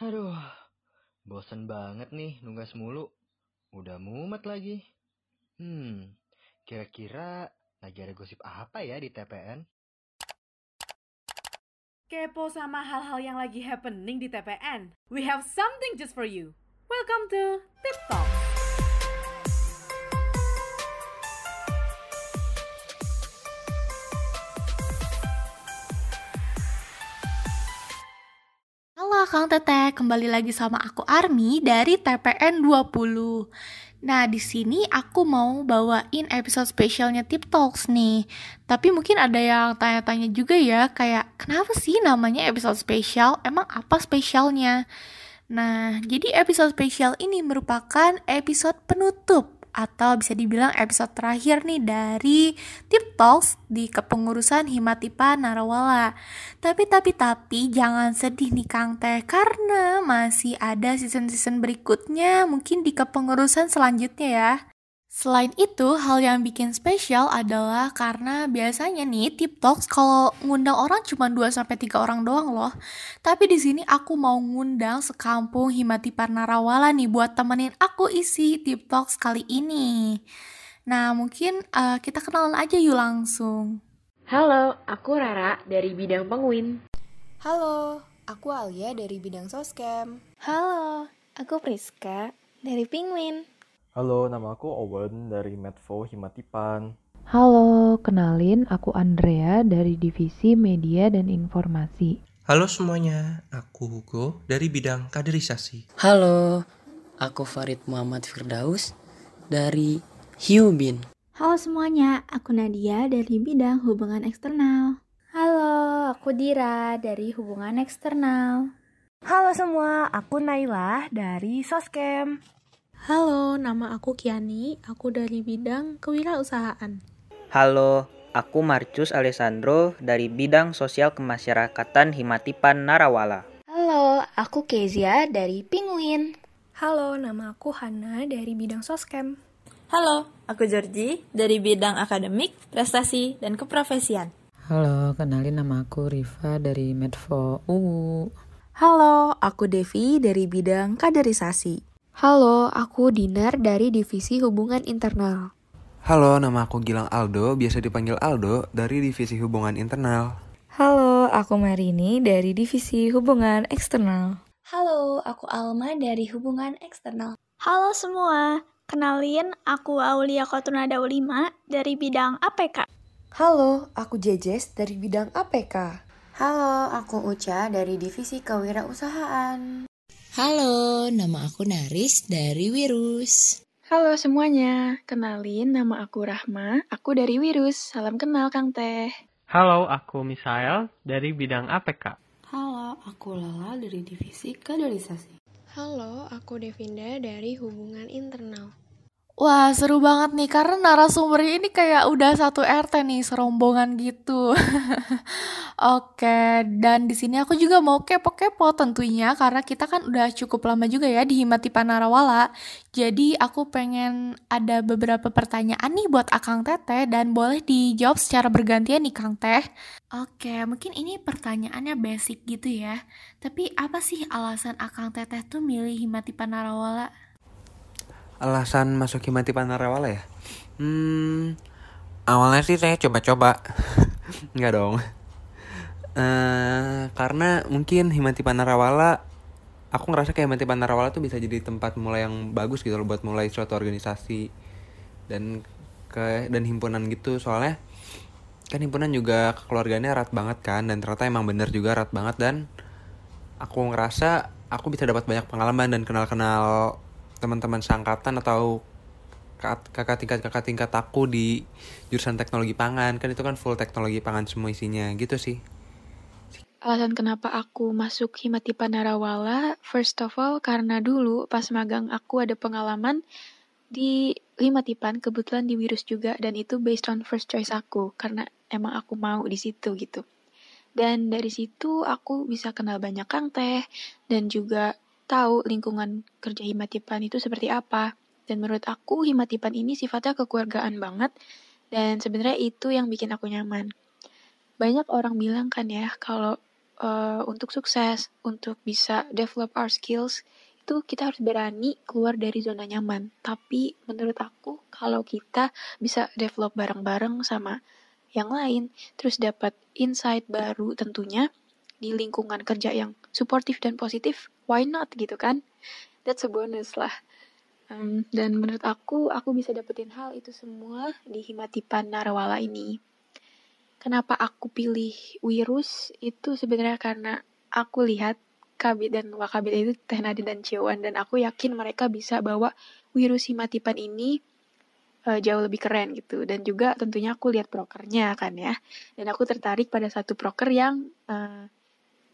Aduh, bosen banget nih nugas mulu. Udah mumet lagi. Hmm, kira-kira lagi ada gosip apa ya di TPN? Kepo sama hal-hal yang lagi happening di TPN? We have something just for you. Welcome to Tip. Kang Teteh, kembali lagi sama aku Army dari TPN 20. Nah, di sini aku mau bawain episode spesialnya Tip Talks nih. Tapi mungkin ada yang tanya-tanya juga ya, kayak kenapa sih namanya episode spesial? Emang apa spesialnya? Nah, jadi episode spesial ini merupakan episode penutup atau bisa dibilang episode terakhir nih dari Tip Talks di kepengurusan Himatipa Narawala. Tapi tapi tapi jangan sedih nih Kang Teh karena masih ada season-season berikutnya mungkin di kepengurusan selanjutnya ya. Selain itu, hal yang bikin spesial adalah karena biasanya nih Tip Talks kalau ngundang orang cuma 2 sampai 3 orang doang loh. Tapi di sini aku mau ngundang sekampung Himati Parnarawala nih buat temenin aku isi Tip Talks kali ini. Nah, mungkin uh, kita kenalan aja yuk langsung. Halo, aku Rara dari bidang penguin. Halo, aku Alia dari bidang soscam. Halo, aku Priska dari Penguin. Halo, nama aku Owen dari Medfo Himatipan. Halo, kenalin aku Andrea dari Divisi Media dan Informasi. Halo semuanya, aku Hugo dari bidang kaderisasi. Halo, aku Farid Muhammad Firdaus dari Hiubin. Halo semuanya, aku Nadia dari bidang hubungan eksternal. Halo, aku Dira dari hubungan eksternal. Halo semua, aku Naila dari Soskem. Halo, nama aku Kiani, aku dari bidang kewirausahaan. Halo, aku Marcus Alessandro dari bidang sosial kemasyarakatan Himatipan Narawala. Halo, aku Kezia dari Penguin. Halo, nama aku Hana dari bidang soskem. Halo, aku Georgie dari bidang akademik, prestasi, dan keprofesian. Halo, kenalin nama aku Riva dari Medfo UU. Halo, aku Devi dari bidang kaderisasi. Halo, aku Dinar dari Divisi Hubungan Internal. Halo, nama aku Gilang Aldo, biasa dipanggil Aldo, dari Divisi Hubungan Internal. Halo, aku Marini dari Divisi Hubungan Eksternal. Halo, aku Alma dari Hubungan Eksternal. Halo semua, kenalin aku Aulia Kotunada 5 dari bidang APK. Halo, aku Jejes dari bidang APK. Halo, aku Uca dari Divisi Kewirausahaan. Halo, nama aku Naris dari Wirus. Halo semuanya, kenalin nama aku Rahma, aku dari Wirus. Salam kenal Kang Teh. Halo, aku Misael dari bidang APK. Halo, aku Lala dari divisi kaderisasi. Halo, aku Devinda dari hubungan internal. Wah, seru banget nih karena narasumber ini kayak udah satu RT nih, serombongan gitu. Oke, dan di sini aku juga mau kepo-kepo tentunya karena kita kan udah cukup lama juga ya di Himati Panarawala. Jadi aku pengen ada beberapa pertanyaan nih buat Akang Teteh dan boleh dijawab secara bergantian nih Kang Teh. Oke, mungkin ini pertanyaannya basic gitu ya. Tapi apa sih alasan Akang Teteh tuh milih Himati Panarawala? Alasan masuk Himati Panarawala ya? Hmm, awalnya sih saya coba-coba. Enggak dong. Uh, karena mungkin Himati Panarawala aku ngerasa kayak Himati Panarawala tuh bisa jadi tempat mulai yang bagus gitu loh buat mulai suatu organisasi dan ke dan himpunan gitu soalnya kan himpunan juga keluarganya erat banget kan dan ternyata emang bener juga erat banget dan aku ngerasa aku bisa dapat banyak pengalaman dan kenal-kenal teman-teman seangkatan atau kakak tingkat kakak tingkat aku di jurusan teknologi pangan. Kan itu kan full teknologi pangan semua isinya. Gitu sih. Alasan kenapa aku masuk Himatipa Narawala first of all karena dulu pas magang aku ada pengalaman di Himatipan kebetulan di Wirus juga dan itu based on first choice aku karena emang aku mau di situ gitu. Dan dari situ aku bisa kenal banyak kang teh dan juga tahu lingkungan kerja Himatipan itu seperti apa. Dan menurut aku Himatipan ini sifatnya kekeluargaan banget dan sebenarnya itu yang bikin aku nyaman. Banyak orang bilang kan ya kalau uh, untuk sukses, untuk bisa develop our skills, itu kita harus berani keluar dari zona nyaman. Tapi menurut aku kalau kita bisa develop bareng-bareng sama yang lain, terus dapat insight baru tentunya di lingkungan kerja yang suportif dan positif, why not gitu kan? That's a bonus lah. Um, dan menurut aku, aku bisa dapetin hal itu semua di Himatipan Narawala ini. Kenapa aku pilih Wirus itu sebenarnya karena aku lihat Kabit dan Wakabit itu Teh Nadine dan Ciwan dan aku yakin mereka bisa bawa Wirus Himatipan ini uh, jauh lebih keren gitu dan juga tentunya aku lihat prokernya kan ya dan aku tertarik pada satu proker yang uh,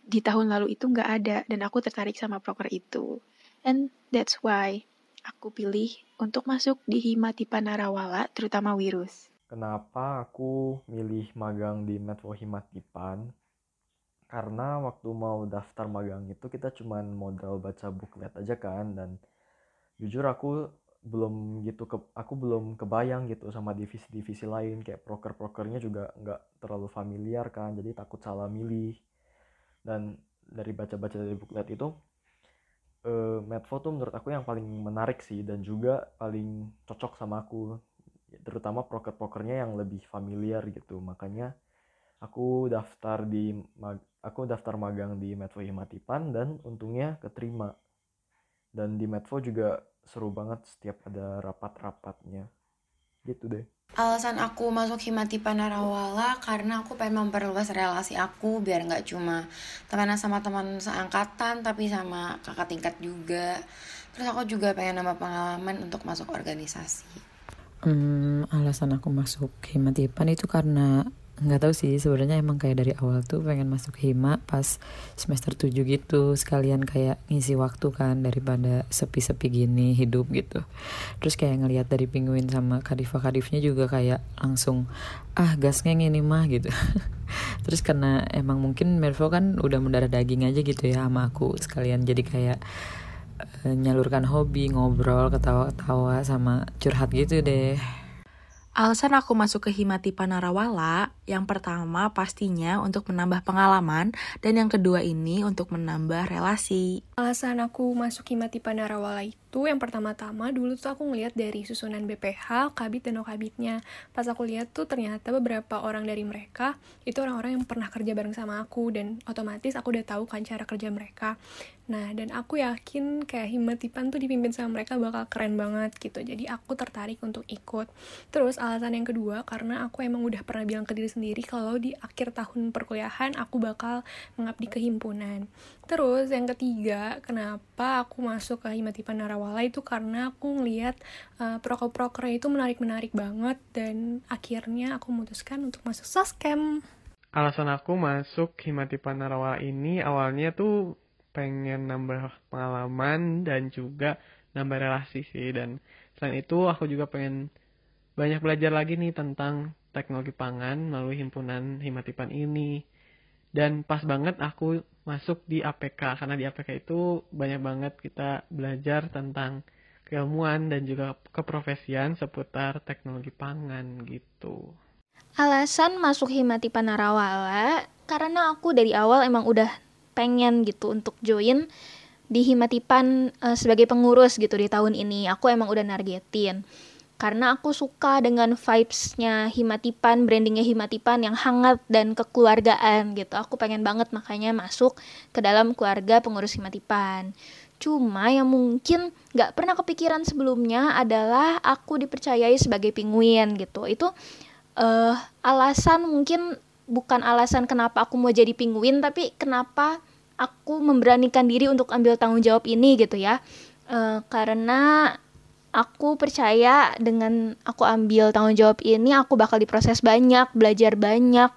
di tahun lalu itu nggak ada dan aku tertarik sama proker itu and that's why aku pilih untuk masuk di Himatipa Narawala, terutama Wirus. Kenapa aku milih magang di Metro Himatipan? Karena waktu mau daftar magang itu kita cuma modal baca buklet aja kan dan jujur aku belum gitu ke aku belum kebayang gitu sama divisi-divisi lain kayak proker-prokernya juga nggak terlalu familiar kan jadi takut salah milih dan dari baca-baca dari buklet itu uh, Medvo tuh menurut aku yang paling menarik sih dan juga paling cocok sama aku. Terutama proker-prokernya yang lebih familiar gitu. Makanya aku daftar di aku daftar magang di Medvo Himatipan dan untungnya keterima. Dan di Medvo juga seru banget setiap ada rapat-rapatnya. Gitu deh Alasan aku masuk Himati Panarawala karena aku pengen memperluas relasi aku biar nggak cuma temenan sama teman seangkatan tapi sama kakak tingkat juga. Terus aku juga pengen nambah pengalaman untuk masuk organisasi. Hmm, alasan aku masuk Himatipan itu karena nggak tahu sih sebenarnya emang kayak dari awal tuh pengen masuk hima pas semester 7 gitu sekalian kayak ngisi waktu kan daripada sepi-sepi gini hidup gitu. Terus kayak ngelihat dari pinguin sama kadifa kadifnya juga kayak langsung ah gasnya ini mah gitu. Terus karena emang mungkin Mervo kan udah mendarah daging aja gitu ya sama aku sekalian jadi kayak uh, nyalurkan hobi ngobrol ketawa-ketawa sama curhat gitu deh Alasan aku masuk ke Himatipa Narawala, yang pertama pastinya untuk menambah pengalaman, dan yang kedua ini untuk menambah relasi. Alasan aku masuk Himatipa Narawala itu yang pertama-tama dulu tuh aku ngeliat dari susunan BPH, kabit dan okabitnya. Pas aku lihat tuh ternyata beberapa orang dari mereka itu orang-orang yang pernah kerja bareng sama aku dan otomatis aku udah tahu kan cara kerja mereka. Nah, dan aku yakin kayak Himatipan tuh dipimpin sama mereka bakal keren banget gitu. Jadi aku tertarik untuk ikut. Terus alasan yang kedua karena aku emang udah pernah bilang ke diri sendiri kalau di akhir tahun perkuliahan aku bakal mengabdi ke himpunan. Terus yang ketiga, kenapa aku masuk ke Himatipan Narawala itu karena aku ngeliat uh, proker-prokernya itu menarik-menarik banget dan akhirnya aku memutuskan untuk masuk Soskem. Alasan aku masuk Himatipan Narawala ini awalnya tuh pengen nambah pengalaman dan juga nambah relasi sih dan selain itu aku juga pengen banyak belajar lagi nih tentang teknologi pangan melalui himpunan Himatipan ini dan pas banget aku masuk di APK karena di APK itu banyak banget kita belajar tentang keilmuan dan juga keprofesian seputar teknologi pangan gitu. Alasan masuk Himatipan Narawala karena aku dari awal emang udah pengen gitu untuk join di Himatipan uh, sebagai pengurus gitu di tahun ini. Aku emang udah nargetin. Karena aku suka dengan vibes-nya Himatipan, brandingnya Himatipan yang hangat dan kekeluargaan gitu. Aku pengen banget makanya masuk ke dalam keluarga pengurus Himatipan. Cuma yang mungkin gak pernah kepikiran sebelumnya adalah aku dipercayai sebagai pinguin gitu. Itu uh, alasan mungkin bukan alasan kenapa aku mau jadi penguin tapi kenapa aku memberanikan diri untuk ambil tanggung jawab ini gitu ya. E, karena aku percaya dengan aku ambil tanggung jawab ini aku bakal diproses banyak belajar banyak.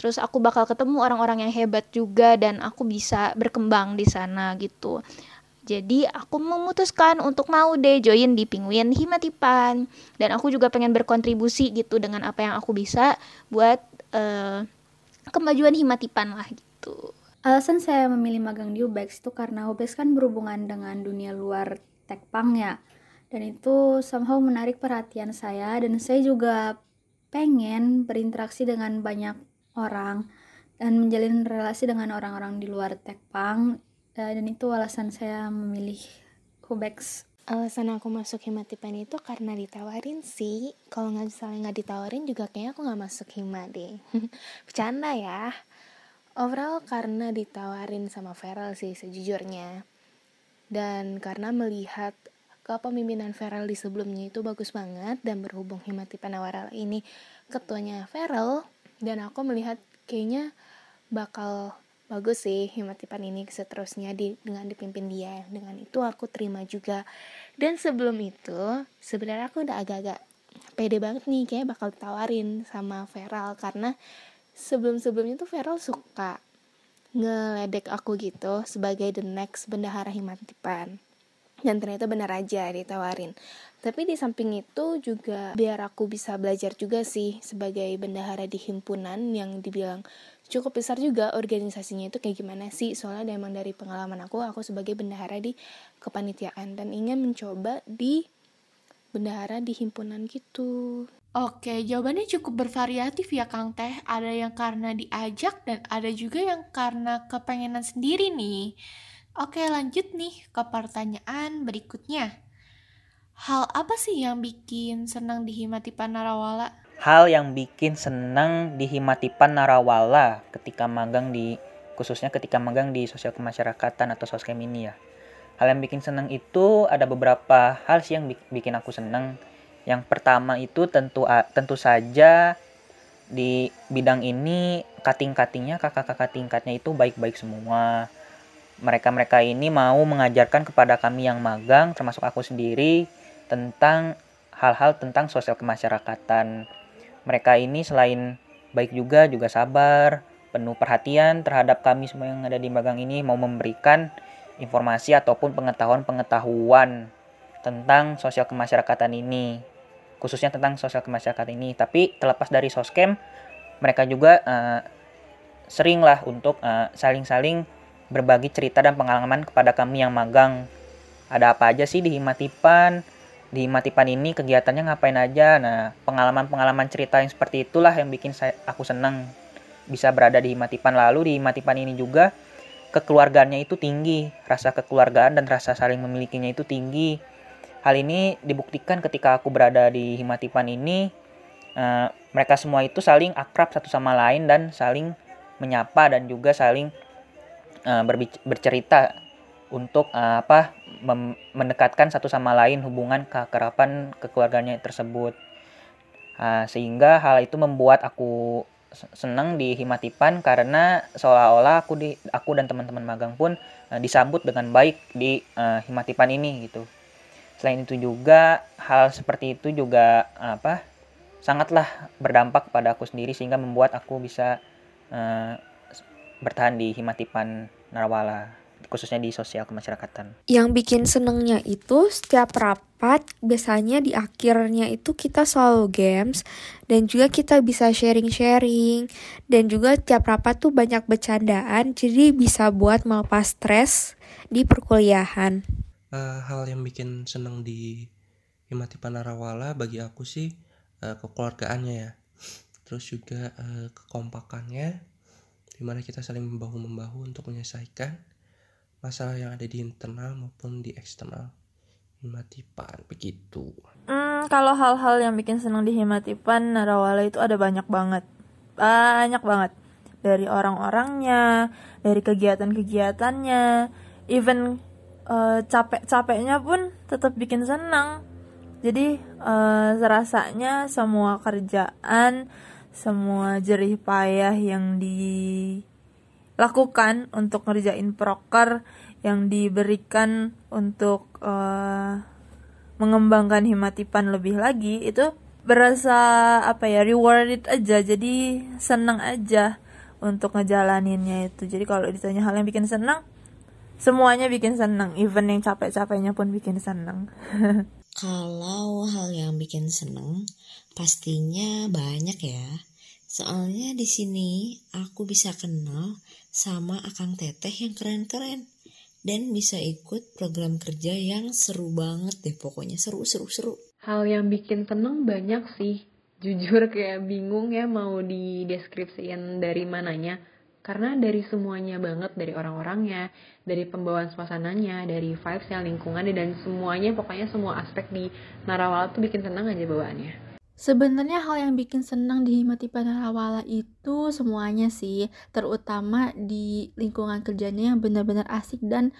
Terus aku bakal ketemu orang-orang yang hebat juga dan aku bisa berkembang di sana gitu. Jadi aku memutuskan untuk mau deh join di Penguin Himatipan. Dan aku juga pengen berkontribusi gitu dengan apa yang aku bisa buat uh, kemajuan himatipan lah gitu. Alasan saya memilih magang di UBEX itu karena UBEX kan berhubungan dengan dunia luar tekpang ya. Dan itu somehow menarik perhatian saya dan saya juga pengen berinteraksi dengan banyak orang dan menjalin relasi dengan orang-orang di luar Tekpang uh, dan itu alasan saya memilih Hubex alasan aku masuk himatipan itu karena ditawarin sih. Kalau nggak misalnya nggak ditawarin juga kayaknya aku nggak masuk hima deh. Bercanda ya. Overall karena ditawarin sama Feral sih sejujurnya. Dan karena melihat kepemimpinan Feral di sebelumnya itu bagus banget dan berhubung himatipan awal ini ketuanya Feral dan aku melihat kayaknya bakal bagus sih himatipan ini seterusnya di dengan dipimpin dia. Dengan itu aku terima juga. Dan sebelum itu sebenarnya aku udah agak-agak pede banget nih kayak bakal tawarin sama Feral. Karena sebelum-sebelumnya tuh Feral suka ngeledek aku gitu sebagai the next bendahara himatipan. Dan ternyata benar aja ditawarin. Tapi di samping itu juga biar aku bisa belajar juga sih sebagai bendahara di himpunan yang dibilang cukup besar juga organisasinya itu kayak gimana sih soalnya emang dari pengalaman aku aku sebagai bendahara di kepanitiaan dan ingin mencoba di bendahara di himpunan gitu Oke, jawabannya cukup bervariatif ya Kang Teh. Ada yang karena diajak dan ada juga yang karena kepengenan sendiri nih. Oke, lanjut nih ke pertanyaan berikutnya. Hal apa sih yang bikin senang di Himatipan Narawala? Hal yang bikin senang di Himatipan Narawala ketika magang di khususnya ketika magang di sosial kemasyarakatan atau soskem ini ya. Hal yang bikin senang itu ada beberapa hal sih yang bikin aku senang. Yang pertama itu tentu tentu saja di bidang ini kating-katingnya kakak-kakak tingkatnya itu baik-baik semua. Mereka-mereka ini mau mengajarkan kepada kami yang magang termasuk aku sendiri tentang hal-hal tentang sosial kemasyarakatan mereka ini selain baik juga juga sabar, penuh perhatian terhadap kami semua yang ada di magang ini mau memberikan informasi ataupun pengetahuan-pengetahuan tentang sosial kemasyarakatan ini khususnya tentang sosial kemasyarakatan ini. Tapi terlepas dari soskem mereka juga uh, sering lah untuk eh, saling-saling berbagi cerita dan pengalaman kepada kami yang magang. Ada apa aja sih di Himatipan di Matipan ini kegiatannya ngapain aja. Nah, pengalaman-pengalaman cerita yang seperti itulah yang bikin saya aku senang bisa berada di Matipan lalu di Matipan ini juga kekeluargaannya itu tinggi, rasa kekeluargaan dan rasa saling memilikinya itu tinggi. Hal ini dibuktikan ketika aku berada di Himatipan ini, uh, mereka semua itu saling akrab satu sama lain dan saling menyapa dan juga saling uh, bercerita untuk uh, apa mendekatkan satu sama lain hubungan keakraban kekeluarganya tersebut. Uh, sehingga hal itu membuat aku senang di Himatipan karena seolah-olah aku di aku dan teman-teman magang pun uh, disambut dengan baik di uh, Himatipan ini gitu. Selain itu juga hal seperti itu juga apa sangatlah berdampak pada aku sendiri sehingga membuat aku bisa uh, bertahan di Himatipan Narawala khususnya di sosial kemasyarakatan. Yang bikin senengnya itu setiap rapat biasanya di akhirnya itu kita selalu games dan juga kita bisa sharing-sharing dan juga tiap rapat tuh banyak bercandaan jadi bisa buat melepas stres di perkuliahan. Uh, hal yang bikin seneng di Himati Panarawala bagi aku sih uh, kekeluargaannya ya. Terus juga uh, kekompakannya di mana kita saling membahu membahu untuk menyelesaikan masalah yang ada di internal maupun di eksternal. Himatipan begitu. Hmm, kalau hal-hal yang bikin senang di himatipan narawala itu ada banyak banget. Banyak banget. Dari orang-orangnya dari kegiatan-kegiatannya even uh, capek-capeknya pun tetap bikin senang. Jadi uh, semua kerjaan semua jerih payah yang di lakukan untuk ngerjain proker yang diberikan untuk uh, mengembangkan himatipan lebih lagi itu berasa apa ya rewarded aja. Jadi senang aja untuk ngejalaninnya itu. Jadi kalau ditanya hal yang bikin senang semuanya bikin senang. Even yang capek-capeknya pun bikin senang. Kalau hal yang bikin senang pastinya banyak ya. Soalnya di sini aku bisa kenal sama Akang Teteh yang keren-keren. Dan bisa ikut program kerja yang seru banget deh pokoknya. Seru seru seru. Hal yang bikin tenang banyak sih. Jujur kayak bingung ya mau dideskripsiin dari mananya. Karena dari semuanya banget, dari orang-orangnya, dari pembawaan suasananya, dari vibes yang lingkungannya, dan semuanya, pokoknya semua aspek di Narawala tuh bikin senang aja bawaannya. Sebenarnya hal yang bikin senang di Himatipa Narawala itu semuanya sih, terutama di lingkungan kerjanya yang benar-benar asik dan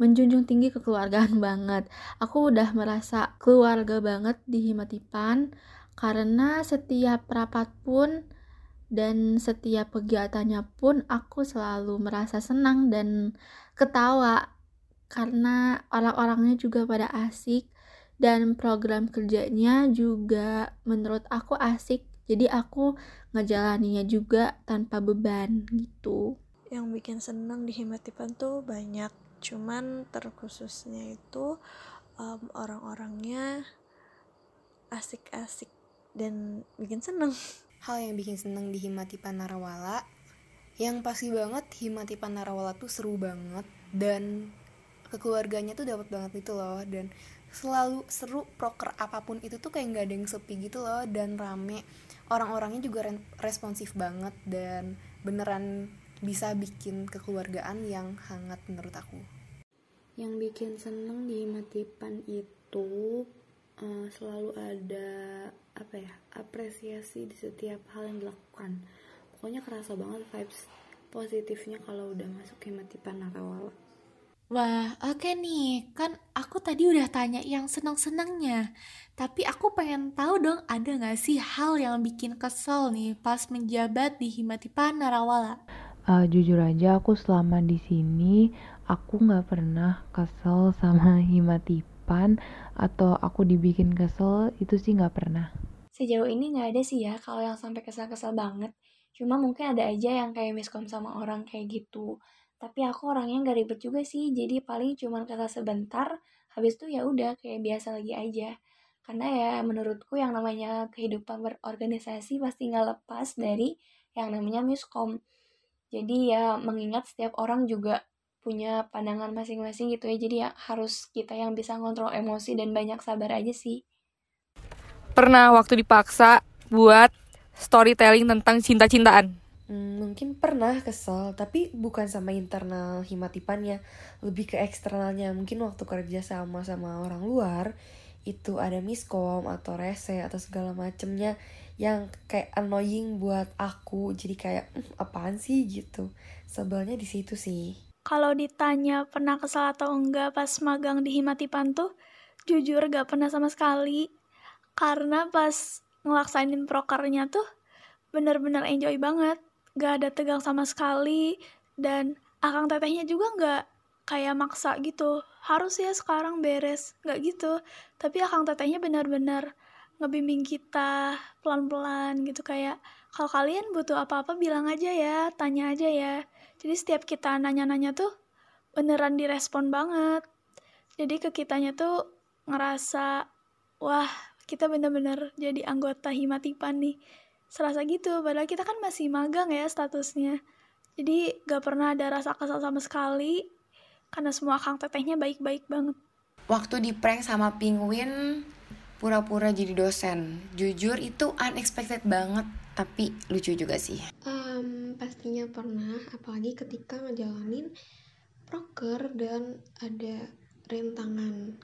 menjunjung tinggi kekeluargaan banget. Aku udah merasa keluarga banget di Himatipan karena setiap rapat pun dan setiap kegiatannya pun aku selalu merasa senang dan ketawa karena orang-orangnya juga pada asik dan program kerjanya juga menurut aku asik. Jadi aku ngejalaninya juga tanpa beban gitu. Yang bikin senang di Himatipan tuh banyak. Cuman terkhususnya itu um, orang-orangnya asik-asik dan bikin seneng. Hal yang bikin seneng di Himatipan Narawala yang pasti banget Himatipan Narawala tuh seru banget. Dan kekeluarganya tuh dapat banget itu loh. Dan selalu seru proker apa pun itu tuh kayak nggak ada yang sepi gitu loh dan rame. Orang-orangnya juga responsif banget dan beneran bisa bikin kekeluargaan yang hangat menurut aku. Yang bikin seneng di Himatipan itu uh, selalu ada apa ya apresiasi di setiap hal yang dilakukan. Pokoknya kerasa banget vibes positifnya kalau udah masuk hematipan Narawala Wah, oke okay nih. Kan aku tadi udah tanya yang senang-senangnya. Tapi aku pengen tahu dong, ada gak sih hal yang bikin kesel nih pas menjabat di Himatipan Narawala? Uh, jujur aja aku selama di sini aku nggak pernah kesel sama Himatipan atau aku dibikin kesel itu sih nggak pernah. Sejauh ini nggak ada sih ya kalau yang sampai kesel-kesel banget. Cuma mungkin ada aja yang kayak miskom sama orang kayak gitu. Tapi aku orangnya nggak ribet juga sih, jadi paling cuma kesel sebentar, habis itu ya udah kayak biasa lagi aja. Karena ya menurutku yang namanya kehidupan berorganisasi pasti nggak lepas dari yang namanya miskom. Jadi ya mengingat setiap orang juga punya pandangan masing-masing gitu ya jadi ya harus kita yang bisa ngontrol emosi dan banyak sabar aja sih pernah waktu dipaksa buat storytelling tentang cinta-cintaan Hmm, mungkin pernah kesel, tapi bukan sama internal himatipannya, lebih ke eksternalnya. Mungkin waktu kerja sama sama orang luar, itu ada miskom atau rese atau segala macemnya yang kayak annoying buat aku. Jadi kayak, hm, apaan sih gitu. Sebelnya di situ sih. Kalau ditanya pernah kesal atau enggak pas magang di Himatipan tuh, jujur gak pernah sama sekali. Karena pas ngelaksanin prokernya tuh, bener-bener enjoy banget. Gak ada tegang sama sekali, dan akang tetehnya juga gak kayak maksa gitu. Harus ya sekarang beres, gak gitu. Tapi akang tetehnya bener-bener ngebimbing kita pelan-pelan gitu kayak kalau kalian butuh apa-apa bilang aja ya, tanya aja ya jadi setiap kita nanya-nanya tuh beneran direspon banget jadi ke kitanya tuh ngerasa wah kita bener-bener jadi anggota himatipan nih serasa gitu. Padahal kita kan masih magang ya statusnya. Jadi gak pernah ada rasa kesal sama sekali. Karena semua kang tetehnya baik-baik banget. Waktu di prank sama penguin pura-pura jadi dosen. Jujur itu unexpected banget. Tapi lucu juga sih. Um, pastinya pernah. Apalagi ketika ngejalanin proker dan ada rentangan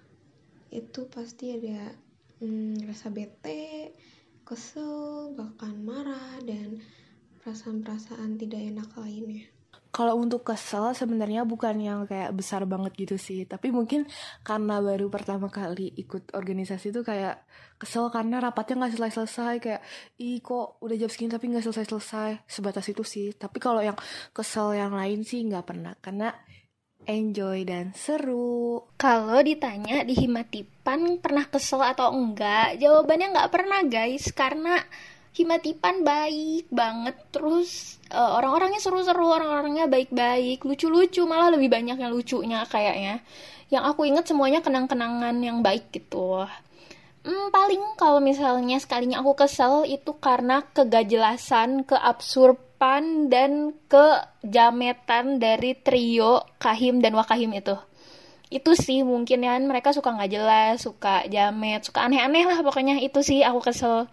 itu pasti ada hmm, rasa bete kesel bahkan marah dan perasaan-perasaan tidak enak lainnya. Kalau untuk kesel sebenarnya bukan yang kayak besar banget gitu sih. Tapi mungkin karena baru pertama kali ikut organisasi tuh kayak kesel karena rapatnya nggak selesai selesai kayak ih kok udah jam segini tapi nggak selesai selesai sebatas itu sih. Tapi kalau yang kesel yang lain sih nggak pernah. Karena enjoy dan seru. Kalau ditanya di Himatipan pernah kesel atau enggak, jawabannya nggak pernah guys, karena Himatipan baik banget. Terus uh, orang-orangnya seru-seru orang-orangnya baik-baik. Lucu-lucu malah lebih banyak yang lucunya kayaknya. Yang aku inget semuanya kenang-kenangan yang baik gitu hmm, paling kalau misalnya sekalinya aku kesel itu karena kegajelasan keabsurpan dan kejametan dari trio Kahim dan Wakahim itu itu sih mungkin ya mereka suka nggak jelas suka jamet suka aneh-aneh lah pokoknya itu sih aku kesel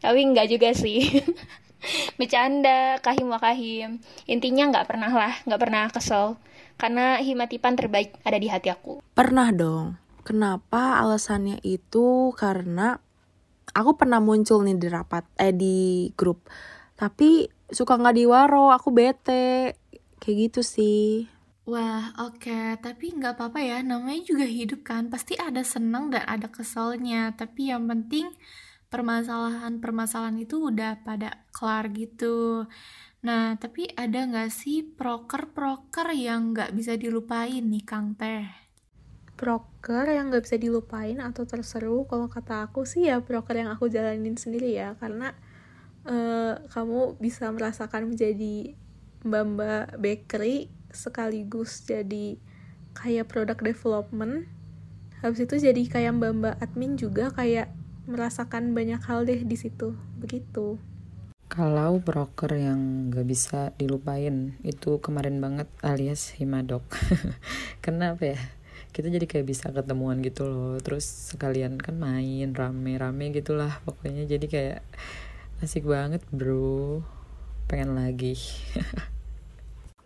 tapi enggak juga sih Bercanda, kahim wakahim. Intinya nggak pernah lah, nggak pernah kesel. Karena himatipan terbaik ada di hati aku. Pernah dong. Kenapa alasannya itu karena aku pernah muncul nih di rapat eh di grup. Tapi suka nggak diwaro, aku bete. Kayak gitu sih. Wah, oke. Okay. Tapi nggak apa-apa ya. Namanya juga hidup kan. Pasti ada seneng dan ada keselnya. Tapi yang penting permasalahan-permasalahan itu udah pada kelar gitu. Nah, tapi ada nggak sih proker-proker yang nggak bisa dilupain nih, Kang Teh? Proker yang nggak bisa dilupain atau terseru, kalau kata aku sih ya proker yang aku jalanin sendiri ya, karena uh, kamu bisa merasakan menjadi mbak-mbak bakery sekaligus jadi kayak product development. Habis itu jadi kayak mbak-mbak admin juga kayak merasakan banyak hal deh di situ. Begitu. Kalau broker yang gak bisa dilupain itu kemarin banget alias Himadok. Kenapa ya kita jadi kayak bisa ketemuan gitu loh. Terus sekalian kan main rame-rame gitulah pokoknya. Jadi kayak asik banget bro. Pengen lagi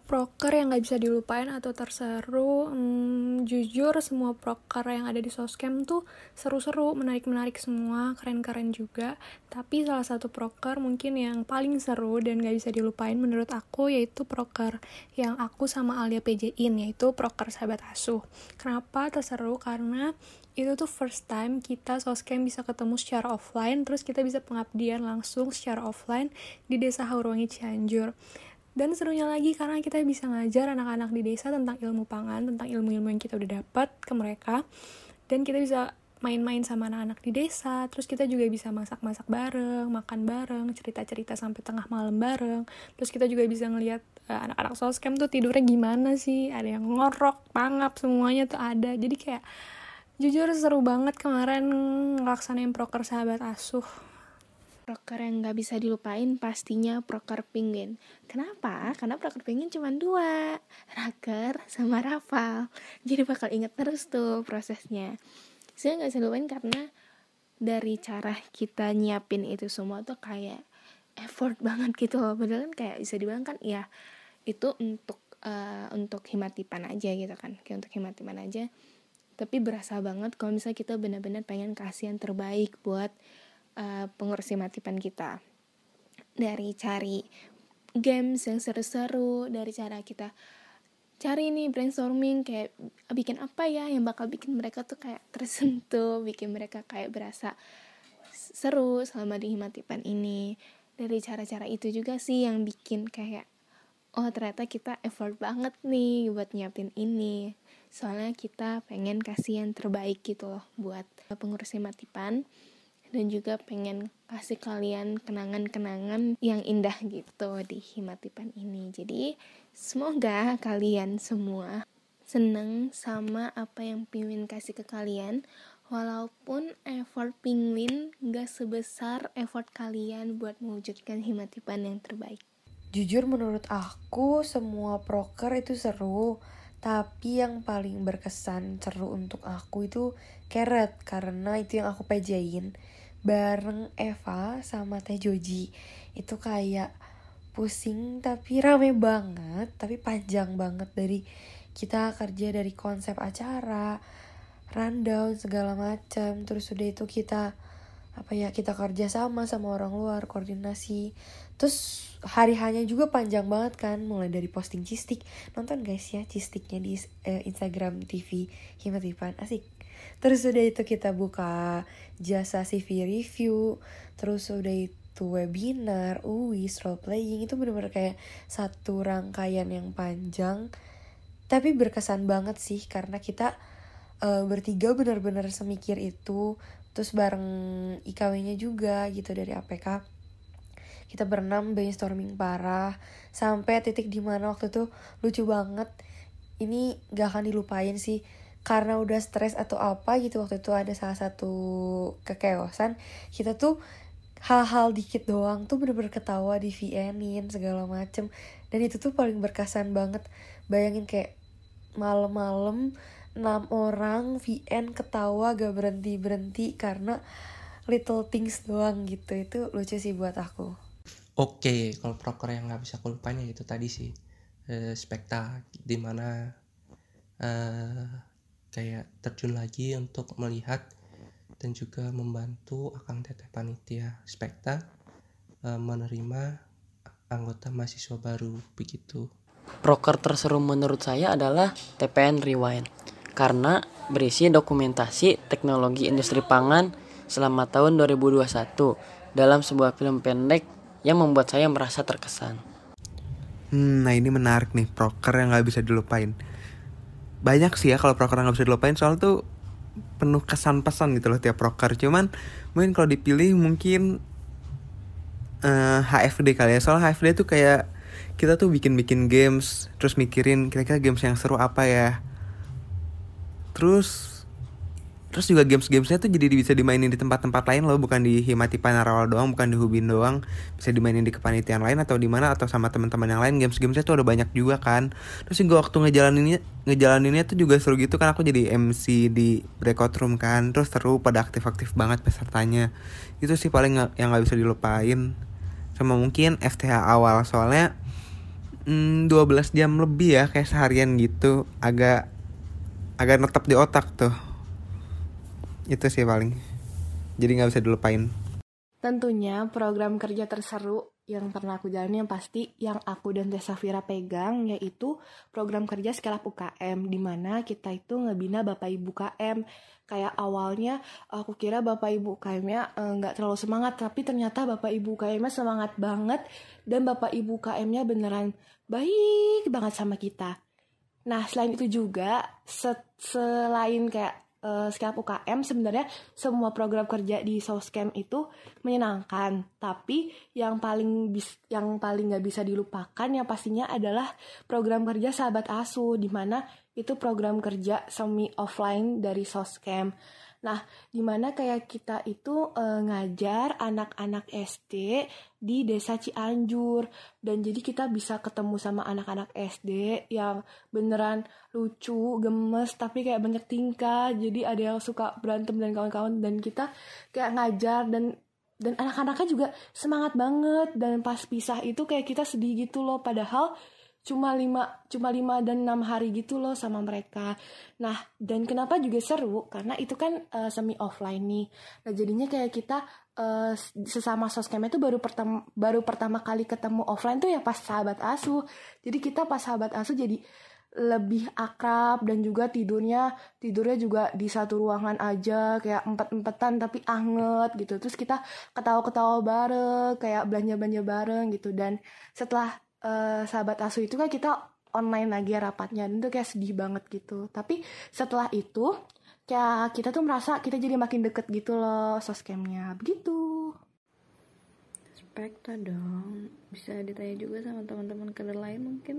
proker yang nggak bisa dilupain atau terseru hmm, jujur semua proker yang ada di soscam tuh seru-seru menarik-menarik semua keren-keren juga. Tapi salah satu proker mungkin yang paling seru dan nggak bisa dilupain menurut aku yaitu proker yang aku sama Alia PJ-in yaitu proker sahabat asuh. Kenapa terseru? Karena itu tuh first time kita soscam bisa ketemu secara offline terus kita bisa pengabdian langsung secara offline di desa Hauruwangi Cianjur dan serunya lagi karena kita bisa ngajar anak-anak di desa tentang ilmu pangan, tentang ilmu-ilmu yang kita udah dapat ke mereka. Dan kita bisa main-main sama anak-anak di desa, terus kita juga bisa masak-masak bareng, makan bareng, cerita-cerita sampai tengah malam bareng. Terus kita juga bisa ngeliat uh, anak-anak soskem tuh tidurnya gimana sih, ada yang ngorok, pangap, semuanya tuh ada. Jadi kayak jujur seru banget kemarin ngelaksanain proker sahabat asuh proker yang nggak bisa dilupain pastinya proker penguin. Kenapa? Karena proker penguin cuma dua, Raker sama Rafal. Jadi bakal inget terus tuh prosesnya. Saya nggak bisa lupain karena dari cara kita nyiapin itu semua tuh kayak effort banget gitu loh. Padahal kan kayak bisa dibilang kan ya itu untuk uh, untuk himatipan aja gitu kan, kayak untuk himatipan aja. Tapi berasa banget kalau misalnya kita benar-benar pengen kasih terbaik buat uh, pengurus matipan kita. Dari cari games yang seru-seru dari cara kita cari nih brainstorming kayak bikin apa ya yang bakal bikin mereka tuh kayak tersentuh bikin mereka kayak berasa seru selama di himatipan ini. Dari cara-cara itu juga sih yang bikin kayak oh ternyata kita effort banget nih buat nyiapin ini. Soalnya kita pengen kasih yang terbaik gitu loh buat pengurus himatipan dan juga pengen kasih kalian kenangan-kenangan yang indah gitu di Himatipan ini. Jadi semoga kalian semua seneng sama apa yang Penguin kasih ke kalian walaupun effort Penguin gak sebesar effort kalian buat mewujudkan Himatipan yang terbaik. Jujur menurut aku semua proker itu seru tapi yang paling berkesan seru untuk aku itu Carrot karena itu yang aku pejain bareng Eva sama Teh Joji. Itu kayak pusing tapi rame banget tapi panjang banget. Dari kita kerja dari konsep acara rundown segala macam terus udah itu kita apa ya kita kerja sama sama orang luar koordinasi. Terus hari hanya juga panjang banget kan mulai dari posting cistik. Nonton guys ya cistiknya di eh, Instagram TV Himatipan. Asik terus udah itu kita buka jasa CV review terus udah itu webinar UIS role playing itu bener-bener kayak satu rangkaian yang panjang tapi berkesan banget sih karena kita uh, bertiga bener-bener semikir itu terus bareng IKW-nya juga gitu dari APK kita berenam brainstorming parah sampai titik di mana waktu itu lucu banget. Ini gak akan dilupain sih karena udah stres atau apa gitu waktu itu ada salah satu kekeosan kita tuh hal-hal dikit doang tuh bener-bener ketawa di VN-in segala macem. Dan itu tuh paling berkesan banget. Bayangin kayak malam-malam enam orang VN ketawa gak berhenti berhenti karena little things doang gitu. Itu lucu sih buat aku. Oke kalau proker yang nggak bisa aku lupain ya itu tadi sih eh, spekta di mana eh, kayak terjun lagi untuk melihat dan juga membantu akang teteh panitia spekta eh, menerima anggota mahasiswa baru begitu Proker terseru menurut saya adalah TPN Rewind karena berisi dokumentasi teknologi industri pangan selama tahun 2021 dalam sebuah film pendek yang membuat saya merasa terkesan. Hmm, nah ini menarik nih, proker yang nggak bisa dilupain. Banyak sih ya kalau proker nggak bisa dilupain soal tuh penuh kesan pesan gitu loh tiap proker. Cuman mungkin kalau dipilih mungkin uh, HFD kali ya. Soal HFD tuh kayak kita tuh bikin-bikin games, terus mikirin kira-kira games yang seru apa ya. Terus terus juga games-gamesnya tuh jadi bisa dimainin di tempat-tempat lain loh bukan di Himati Panarawal doang bukan di Hubin doang. Bisa dimainin di kepanitiaan lain atau di mana atau sama teman-teman yang lain. Games-gamesnya tuh ada banyak juga kan. Terus juga waktu ngejalaninnya ngejalaninnya tuh juga seru gitu kan aku jadi MC di breakout room kan. Terus seru pada aktif-aktif banget pesertanya. Itu sih paling yang nggak bisa dilupain. Sama mungkin FTH awal soalnya hmm, 12 jam lebih ya kayak seharian gitu. Agak agak netap di otak tuh itu sih paling. Jadi nggak bisa dilupain. Tentunya program kerja terseru yang pernah aku jalani yang pasti yang aku dan Tessa Fira pegang yaitu program kerja skala UKM di mana kita itu ngebina Bapak Ibu KM kayak awalnya aku kira Bapak Ibu KM-nya nggak uh, terlalu semangat tapi ternyata Bapak Ibu KM-nya semangat banget dan Bapak Ibu KM-nya beneran baik banget sama kita. Nah, selain itu juga selain kayak uh, Scalp UKM sebenarnya semua program kerja di Soscam itu menyenangkan. Tapi yang paling bis, yang paling nggak bisa dilupakan yang pastinya adalah program kerja sahabat asuh di mana itu program kerja semi offline dari Soscam Nah, di mana kayak kita itu e, ngajar anak-anak SD di desa Cianjur. Dan jadi kita bisa ketemu sama anak-anak SD yang beneran lucu, gemes tapi kayak banyak tingkah. Jadi ada yang suka berantem dan kawan-kawan. Dan kita kayak ngajar dan dan anak-anaknya juga semangat banget. Dan pas pisah itu kayak kita sedih gitu loh. Padahal cuma lima cuma lima dan enam hari gitu loh sama mereka. Nah dan kenapa juga seru? Karena itu kan uh, semi offline nih. Nah jadinya kayak kita uh, sesama soskem itu baru pertama baru pertama kali ketemu offline tuh ya pas sahabat asuh. Jadi kita pas sahabat asuh jadi lebih akrab dan juga tidurnya tidurnya juga di satu ruangan aja kayak empat empatan tapi anget gitu. Terus kita ketawa ketawa bareng kayak belanja belanja bareng gitu. Dan setelah uh, sahabat asuh itu kan kita online lagi rapatnya. Dan itu kayak sedih banget gitu. Tapi setelah itu kayak kita tuh merasa kita jadi makin deket gitu loh soscamnya begitu. Spekta dong. Bisa ditanya juga sama teman-teman kader lain mungkin.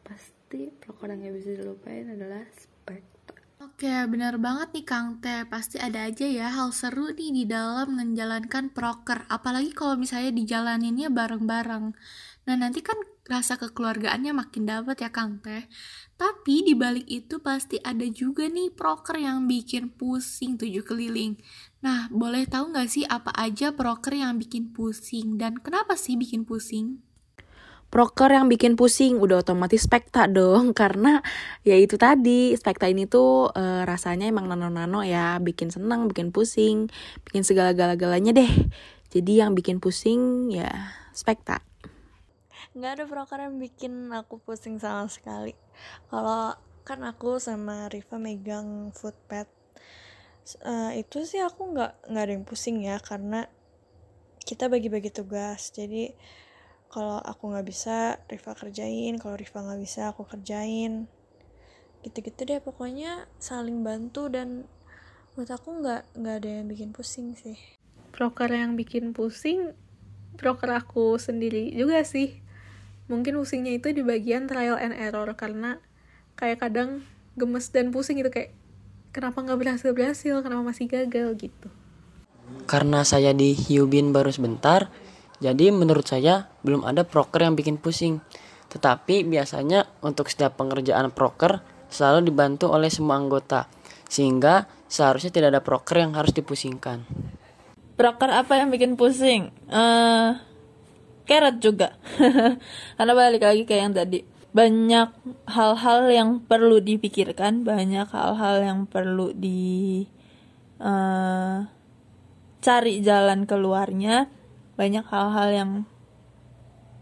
Pasti proker yang gak bisa dilupain adalah spekta Oke, benar banget nih Kang Teh. Pasti ada aja ya hal seru nih di dalam menjalankan proker. Apalagi kalau misalnya dijalaninnya bareng-bareng. Nah, nanti kan rasa kekeluargaannya makin dapat ya Kang Teh. Tapi di balik itu pasti ada juga nih proker yang bikin pusing tujuh keliling. Nah, boleh tahu nggak sih apa aja proker yang bikin pusing dan kenapa sih bikin pusing? proker yang bikin pusing udah otomatis spekta dong karena ya itu tadi spekta ini tuh e, rasanya emang nano-nano ya bikin senang bikin pusing bikin segala-galanya deh jadi yang bikin pusing ya spekta nggak ada proker yang bikin aku pusing sama sekali. Kalau kan aku sama Riva megang footpad uh, itu sih aku nggak nggak ada yang pusing ya karena kita bagi-bagi tugas. Jadi kalau aku nggak bisa Riva kerjain. Kalau Riva nggak bisa aku kerjain. Gitu-gitu deh pokoknya saling bantu dan menurut aku nggak nggak ada yang bikin pusing sih. Proker yang bikin pusing proker aku sendiri juga sih mungkin pusingnya itu di bagian trial and error karena kayak kadang gemes dan pusing gitu kayak kenapa nggak berhasil berhasil kenapa masih gagal gitu karena saya di Hyubin baru sebentar jadi menurut saya belum ada proker yang bikin pusing. Tetapi biasanya untuk setiap pengerjaan proker selalu dibantu oleh semua anggota. Sehingga seharusnya tidak ada proker yang harus dipusingkan. Proker apa yang bikin pusing? Uh, carrot juga. Karena balik lagi kayak yang tadi banyak hal-hal yang perlu dipikirkan banyak hal-hal yang perlu di uh, cari jalan keluarnya banyak hal-hal yang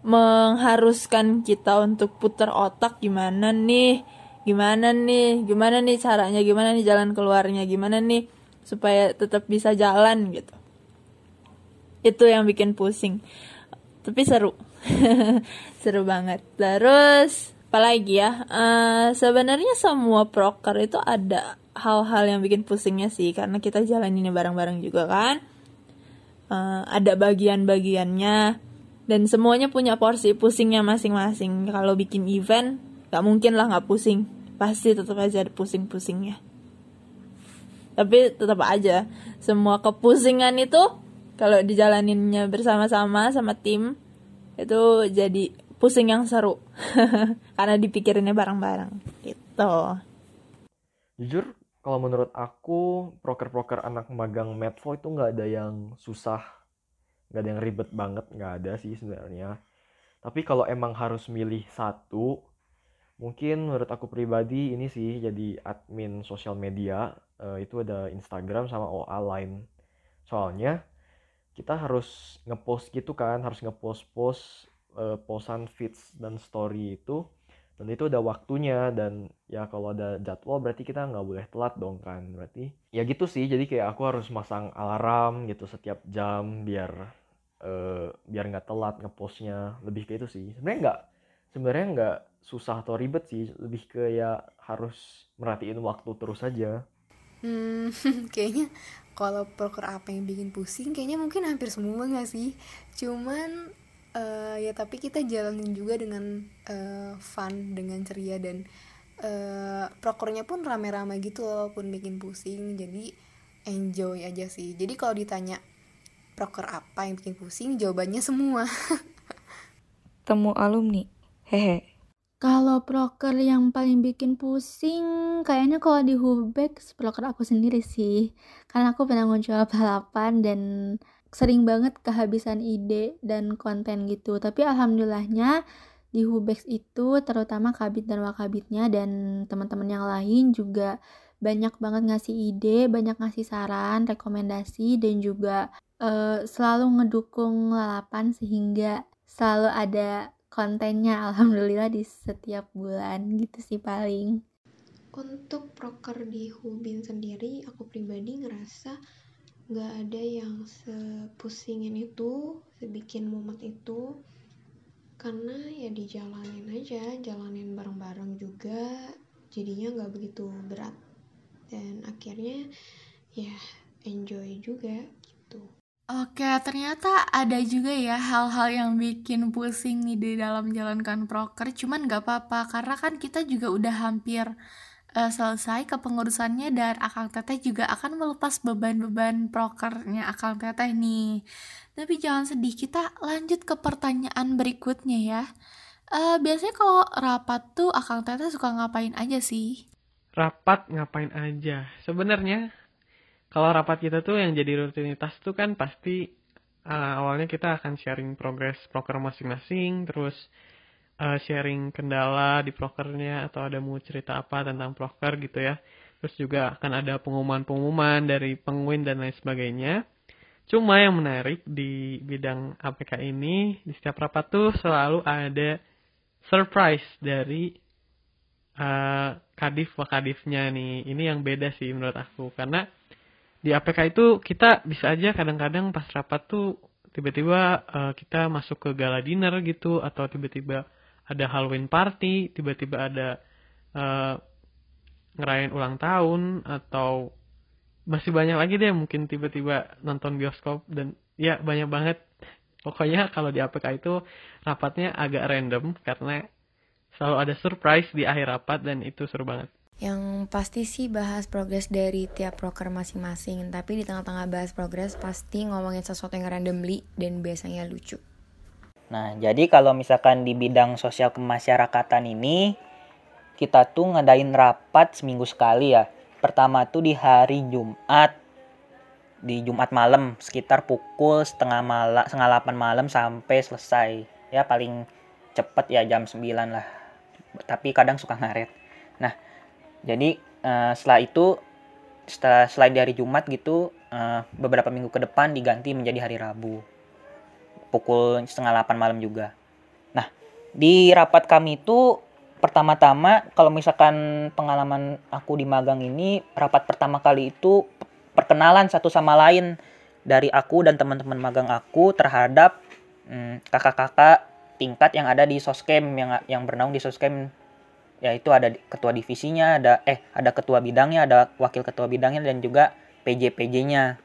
mengharuskan kita untuk putar otak gimana nih? Gimana nih? Gimana nih caranya? Gimana nih jalan keluarnya? Gimana nih supaya tetap bisa jalan? Gitu. Itu yang bikin pusing tapi seru. Seru banget. Terus apalagi ya? Uh, sebenarnya semua proker itu ada hal-hal yang bikin pusingnya sih karena kita jalaninnya bareng-bareng juga kan. Uh, ada bagian-bagiannya dan semuanya punya porsi pusingnya masing-masing. Kalau bikin event gak mungkin lah gak pusing. Pasti tetap aja ada pusing-pusingnya. Tapi tetap aja semua kepusingan itu kalau dijalaninnya bersama-sama sama tim itu jadi pusing yang seru. Karena dipikirinnya bareng-bareng. Gitu. Jujur kalau menurut aku proker-proker anak magang Medfo itu nggak ada yang susah nggak ada yang ribet banget nggak ada sih sebenarnya. Tapi kalau emang harus milih satu mungkin menurut aku pribadi ini sih jadi admin sosial media uh, itu ada Instagram sama OA lain. Soalnya kita harus ngepost gitu kan harus ngepost post uh, posan feeds dan story itu dan itu udah waktunya dan ya kalau ada jadwal berarti kita nggak boleh telat dong kan berarti ya gitu sih. Jadi kayak aku harus masang alarm gitu setiap jam biar uh, biar nggak telat ngepostnya lebih kayak itu sih. Sebenarnya nggak sebenarnya nggak susah atau ribet sih lebih ke ya harus merhatiin waktu terus aja. Hmm kayaknya kalau proker apa yang bikin pusing kayaknya mungkin hampir semua nggak sih. Cuman uh, ya tapi kita jalanin juga dengan uh, fun dengan ceria dan uh, prokernya pun rame-rame gitu loh pun bikin pusing. Jadi enjoy aja sih. Jadi kalau ditanya proker apa yang bikin pusing jawabannya semua. Temu alumni. Hehe kalau proker yang paling bikin pusing, kayaknya kalau di Hubek, proker aku sendiri sih. Karena aku pernah muncul balapan dan sering banget kehabisan ide dan konten gitu tapi alhamdulillahnya di Hubex itu terutama kabit dan wakabitnya dan teman-teman yang lain juga banyak banget ngasih ide, banyak ngasih saran, rekomendasi dan juga uh, selalu ngedukung lalapan sehingga selalu ada kontennya alhamdulillah di setiap bulan gitu sih paling. Untuk proker di Hubin sendiri aku pribadi ngerasa nggak ada yang sepusingin itu sebikin mumet itu. Karena ya dijalanin aja jalanin bareng-bareng juga jadinya nggak begitu berat. Dan akhirnya ya enjoy juga Oke, ternyata ada juga ya hal-hal yang bikin pusing nih di dalam jalankan proker. Cuman nggak apa-apa, karena kan kita juga udah hampir uh, selesai kepengurusannya dan Akang Teteh juga akan melepas beban-beban prokernya Akang Teteh nih. Tapi jangan sedih, kita lanjut ke pertanyaan berikutnya ya. Uh, biasanya kalau rapat tuh Akang Teteh suka ngapain aja sih? Rapat ngapain aja? Sebenarnya kalau rapat kita tuh yang jadi rutinitas tuh kan pasti uh, awalnya kita akan sharing progres proker masing-masing, terus uh, sharing kendala di prokernya atau ada mau cerita apa tentang proker gitu ya. Terus juga akan ada pengumuman-pengumuman dari penguin dan lain sebagainya. Cuma yang menarik di bidang APK ini, di setiap rapat tuh selalu ada surprise dari uh, kadif wakadifnya nih. Ini yang beda sih menurut aku. Karena di APK itu kita bisa aja kadang-kadang pas rapat tuh tiba-tiba uh, kita masuk ke gala dinner gitu. Atau tiba-tiba ada Halloween party, tiba-tiba ada uh, ngerayain ulang tahun atau masih banyak lagi deh mungkin tiba-tiba nonton bioskop dan ya banyak banget. Pokoknya kalau di APK itu rapatnya agak random karena selalu ada surprise di akhir rapat dan itu seru banget. Yang pasti sih bahas progres dari tiap proker masing-masing, tapi di tengah-tengah bahas progres pasti ngomongin sesuatu yang randomly dan biasanya lucu. Nah, jadi kalau misalkan di bidang sosial kemasyarakatan ini, kita tuh ngadain rapat seminggu sekali ya. Pertama tuh di hari Jumat. di Jumat malam sekitar pukul setengah malam setengah delapan malam sampai selesai ya paling cepet ya jam 9 lah tapi kadang suka ngaret nah jadi uh, setelah itu setelah selain di hari Jumat gitu uh, beberapa minggu ke depan diganti menjadi hari Rabu. Pukul setengah delapan malam juga. Nah di rapat kami itu pertama-tama kalau misalkan pengalaman aku di magang ini rapat pertama kali itu perkenalan satu sama lain dari aku dan teman-teman magang aku terhadap hmm, kakak-kakak tingkat yang ada di soskem yang yang bernaung di soskem yaitu ada ketua divisinya ada eh ada ketua bidangnya ada wakil ketua bidangnya dan juga PJ PJ-nya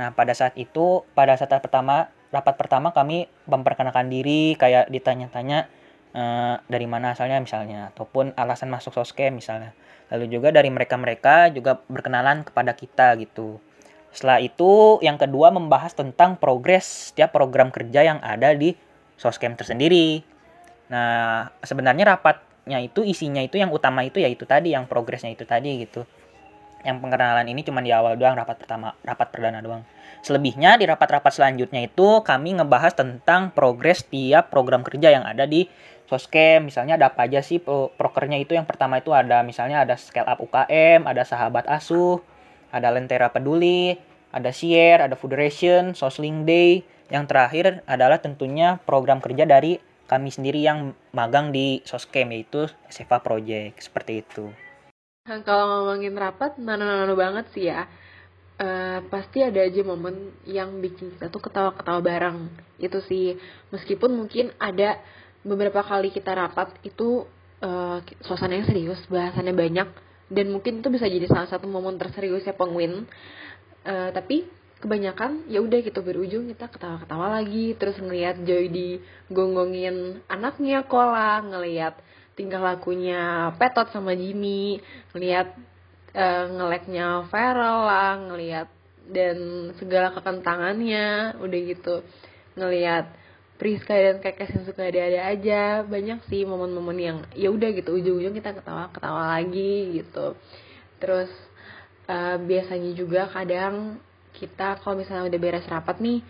nah pada saat itu pada saat pertama rapat pertama kami memperkenalkan diri kayak ditanya-tanya uh, dari mana asalnya misalnya ataupun alasan masuk soskem misalnya Lalu juga dari mereka-mereka juga berkenalan kepada kita gitu. Setelah itu yang kedua membahas tentang progres setiap program kerja yang ada di Soskem tersendiri. Nah, sebenarnya rapatnya itu isinya itu yang utama itu yaitu tadi yang progresnya itu tadi gitu. Yang pengenalan ini cuma di awal doang rapat pertama, rapat perdana doang. Selebihnya di rapat-rapat selanjutnya itu kami ngebahas tentang progres tiap program kerja yang ada di Soskem misalnya ada apa aja sih prokernya itu yang pertama itu ada misalnya ada scale up UKM, ada sahabat asuh, ada Lentera Peduli, ada Share, ada Federation, Sosling Day. Yang terakhir adalah tentunya program kerja dari kami sendiri yang magang di Soskem yaitu SEVA Project seperti itu. Nah, kalau ngomongin rapat, nano-nano banget sih ya. Uh, pasti ada aja momen yang bikin kita tuh ketawa-ketawa bareng. Itu sih, meskipun mungkin ada beberapa kali kita rapat itu uh, suasananya serius bahasannya banyak dan mungkin itu bisa jadi salah satu momen terseriusnya penguin uh, tapi kebanyakan ya udah gitu berujung kita ketawa-ketawa lagi terus ngelihat Joy di gonggongin anaknya Kola ngelihat tingkah lakunya Petot sama Jimmy ngelihat uh, ngeleknya Feral lah ngelihat dan segala kekentangannya udah gitu. Ngelihat Priska dan Kekes yang suka ada-ada aja banyak sih momen-momen yang ya udah gitu ujung-ujung kita ketawa-ketawa lagi gitu. Terus uh, biasanya juga kadang kita kalau misalnya udah beres rapat nih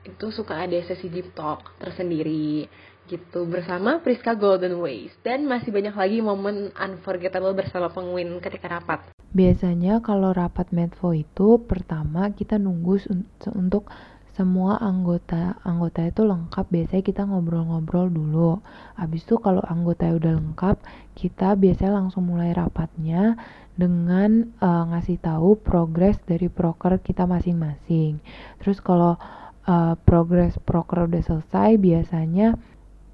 itu suka ada sesi deep talk tersendiri gitu bersama Priska Golden Ways. Dan masih banyak lagi momen unforgettable bersama penguin ketika rapat. Biasanya kalau rapat Medfo itu pertama kita nunggu untuk semua anggota anggota itu lengkap biasanya kita ngobrol-ngobrol dulu. Habis itu kalau anggota udah lengkap kita biasanya langsung mulai rapatnya dengan uh, ngasih tahu progres dari proker kita masing-masing. Terus kalau uh, progres proker udah selesai biasanya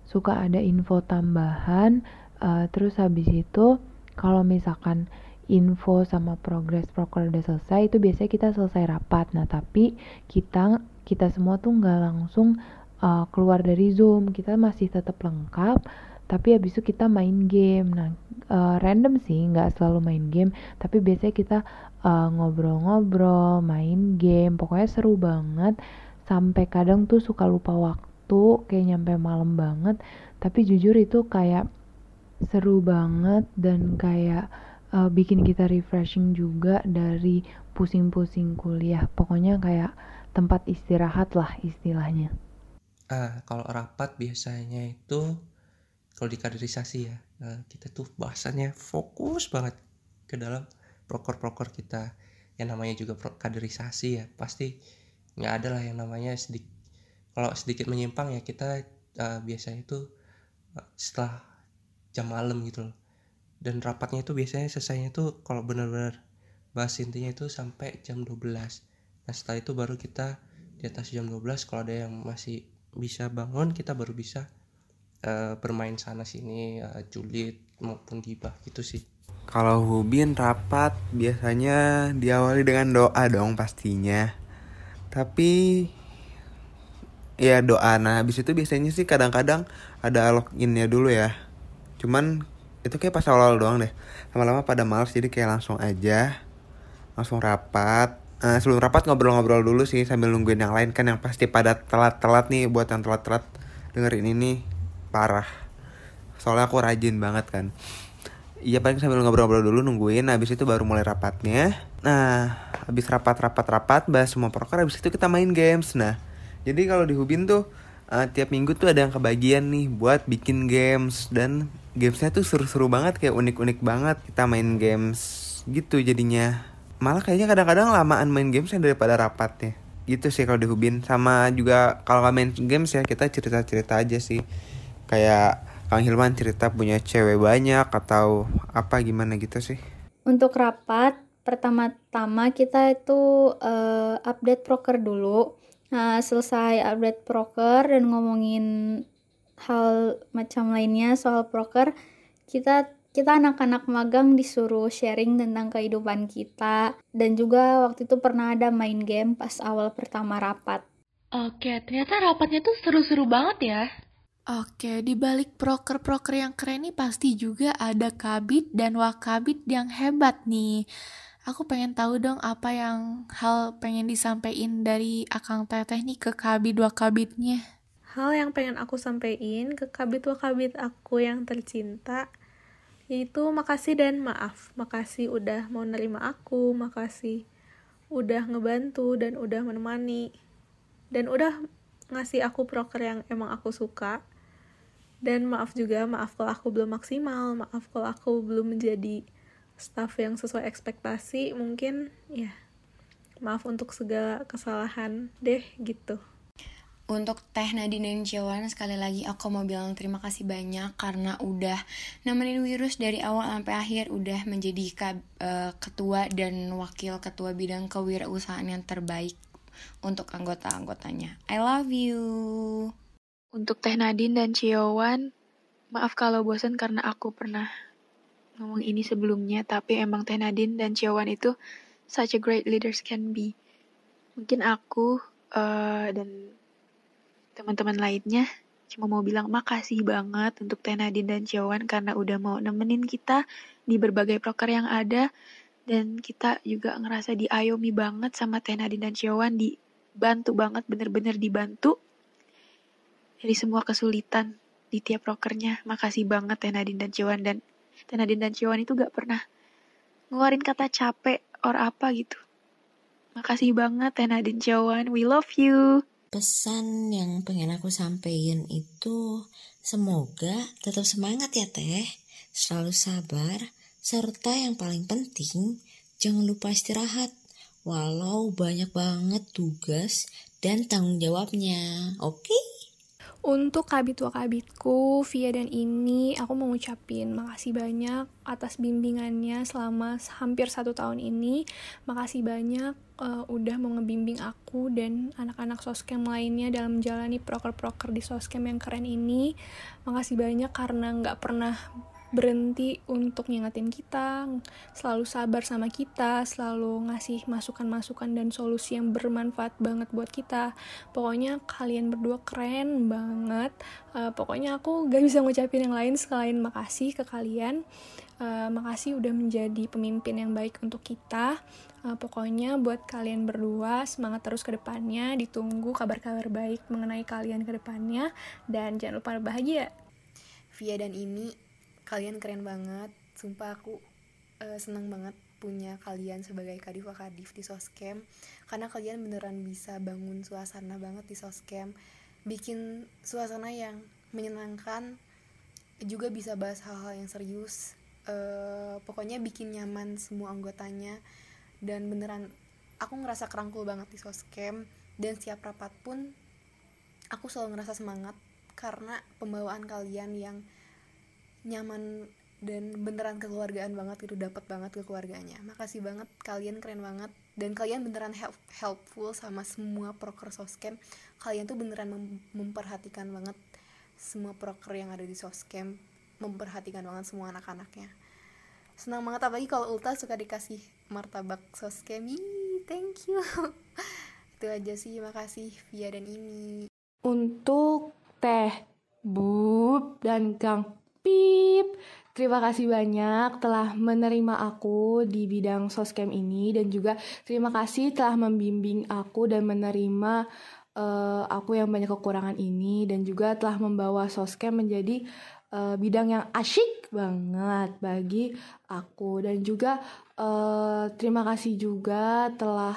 suka ada info tambahan uh, terus habis itu kalau misalkan info sama progres proker udah selesai itu biasanya kita selesai rapat. Nah tapi kita kita semua tuh nggak langsung uh, keluar dari Zoom. Kita masih tetap lengkap tapi habis itu kita main game. Nah uh, random sih nggak selalu main game. Tapi biasanya kita uh, ngobrol-ngobrol uh, main game. Pokoknya seru banget. Sampai kadang tuh suka lupa waktu kayak nyampe malam banget. Tapi jujur itu kayak seru banget dan kayak uh, bikin kita refreshing juga dari pusing-pusing kuliah. Pokoknya kayak tempat istirahat lah istilahnya. Ah, kalau rapat biasanya itu kalau di kaderisasi ya, nah, kita tuh bahasanya fokus banget ke dalam proker-proker kita. Yang namanya juga kaderisasi ya, pasti nggak ada lah yang namanya sedikit kalau sedikit menyimpang ya kita uh, biasanya itu uh, setelah jam malam gitu loh. Dan rapatnya itu biasanya selesainya tuh kalau benar-benar bahas intinya itu sampai jam 12 nah setelah itu baru kita di atas jam 12 kalau ada yang masih bisa bangun kita baru bisa uh, bermain sana sini uh, julid maupun gibah gitu sih. Kalau hubin rapat biasanya diawali dengan doa dong pastinya. Tapi ya doa. Nah habis itu biasanya sih kadang-kadang ada loginnya dulu ya. Cuman itu kayak pas awal doang deh. Lama-lama pada males jadi kayak langsung aja langsung rapat. Uh, sebelum rapat ngobrol-ngobrol dulu sih sambil nungguin yang lain. Kan yang pasti pada telat-telat nih buat yang telat-telat dengerin ini parah. Soalnya aku rajin banget kan. Iya paling sambil ngobrol-ngobrol dulu nungguin Habis itu baru mulai rapatnya. Nah habis rapat-rapat-rapat Bahas semua proker Habis itu kita main games. Nah jadi kalau di Hubin tuh uh, Tiap minggu tuh ada yang kebagian nih Buat bikin games. Dan gamesnya tuh seru-seru banget Kayak unik-unik banget. Kita main games gitu jadinya. Malah kayaknya kadang-kadang lamaan main gamesnya daripada rapatnya. Gitu sih kalau di Hubin. Sama juga kalau main games ya Kita cerita-cerita aja sih Kayak Kang Hilman cerita punya cewek banyak atau apa gimana gitu sih? Untuk rapat, pertama-tama kita itu uh, update proker dulu. Nah, selesai update proker dan ngomongin hal macam lainnya soal proker, kita kita anak-anak magang disuruh sharing tentang kehidupan kita dan juga waktu itu pernah ada main game pas awal pertama rapat. Oke, ternyata rapatnya tuh seru-seru banget ya. Oke, di balik proker-proker yang keren nih pasti juga ada kabit dan wakabit yang hebat nih. Aku pengen tahu dong apa yang hal pengen disampaikan dari Akang Teteh nih ke kabit wakabitnya. Hal yang pengen aku sampaikan ke kabit wakabit aku yang tercinta yaitu makasih dan maaf. Makasih udah mau nerima aku, makasih udah ngebantu dan udah menemani dan udah ngasih aku proker yang emang aku suka dan maaf juga maaf kalau aku belum maksimal maaf kalau aku belum menjadi staff yang sesuai ekspektasi mungkin ya maaf untuk segala kesalahan deh gitu untuk Teh Nadine dan Ciawan sekali lagi aku mau bilang terima kasih banyak karena udah nemenin Wirus dari awal sampai akhir udah menjadi uh, ketua dan wakil ketua bidang kewirausahaan yang terbaik untuk anggota-anggotanya. I love you. Untuk Teh Nadine dan Ciowan, maaf kalau bosan karena aku pernah ngomong ini sebelumnya, tapi emang Teh Nadine dan Ciowan itu such a great leaders can be. Mungkin aku uh, dan teman-teman lainnya cuma mau bilang makasih banget untuk Teh Nadine dan Ciowan karena udah mau nemenin kita di berbagai proker yang ada dan kita juga ngerasa diayomi banget sama Teh Nadine dan Ciowan dibantu banget bener-bener dibantu dari semua kesulitan di tiap prokernya. Makasih banget ya Nadine dan Ciwan dan Nadine dan Ciwan itu gak pernah ngeluarin kata capek or apa gitu. Makasih banget ya Nadine Ciwan, we love you. Pesan yang pengen aku sampaikan itu semoga tetap semangat ya teh, selalu sabar, serta yang paling penting jangan lupa istirahat. Walau banyak banget tugas dan tanggung jawabnya, oke? Okay? Untuk kabit wakabitku, via dan ini, aku mau ngucapin makasih banyak atas bimbingannya selama hampir satu tahun ini. Makasih banyak uh, udah mau ngebimbing aku dan anak-anak soskem lainnya dalam menjalani proker-proker di soskem yang keren ini. Makasih banyak karena nggak pernah berhenti untuk ngingetin kita, selalu sabar sama kita, selalu ngasih masukan-masukan dan solusi yang bermanfaat banget buat kita. Pokoknya kalian berdua keren banget. Uh, pokoknya aku gak bisa ngucapin yang lain selain makasih ke kalian. Uh, makasih udah menjadi pemimpin yang baik untuk kita. Uh, pokoknya buat kalian berdua semangat terus ke depannya. Ditunggu kabar-kabar baik mengenai kalian ke depannya. Dan jangan lupa bahagia. Via dan ini kalian keren banget. Sumpah aku uh, seneng banget punya kalian sebagai kadif kadif di soskem karena kalian beneran bisa bangun suasana banget di soskem bikin suasana yang menyenangkan juga bisa bahas hal-hal yang serius. Uh, pokoknya bikin nyaman semua anggotanya. Dan beneran aku ngerasa kerangkul banget di soskem dan siap rapat pun aku selalu ngerasa semangat. Karena pembawaan kalian yang nyaman dan beneran kekeluargaan banget gitu dapat banget kekeluarganya. Makasih banget kalian keren banget. Dan kalian beneran help, helpful sama semua proker soskem kalian tuh beneran mem memperhatikan banget semua proker yang ada di soskem memperhatikan banget semua anak-anaknya. Senang banget apalagi kalau Ulta suka dikasih martabak Yee, thank you. Itu aja sih makasih Via dan ini untuk teh Bub dan Kang Pip. Terima kasih banyak telah menerima aku di bidang soskem ini dan juga terima kasih telah membimbing aku dan menerima uh, aku yang banyak kekurangan ini dan juga telah membawa Soskem menjadi uh, bidang yang asyik banget bagi aku dan juga uh, terima kasih juga telah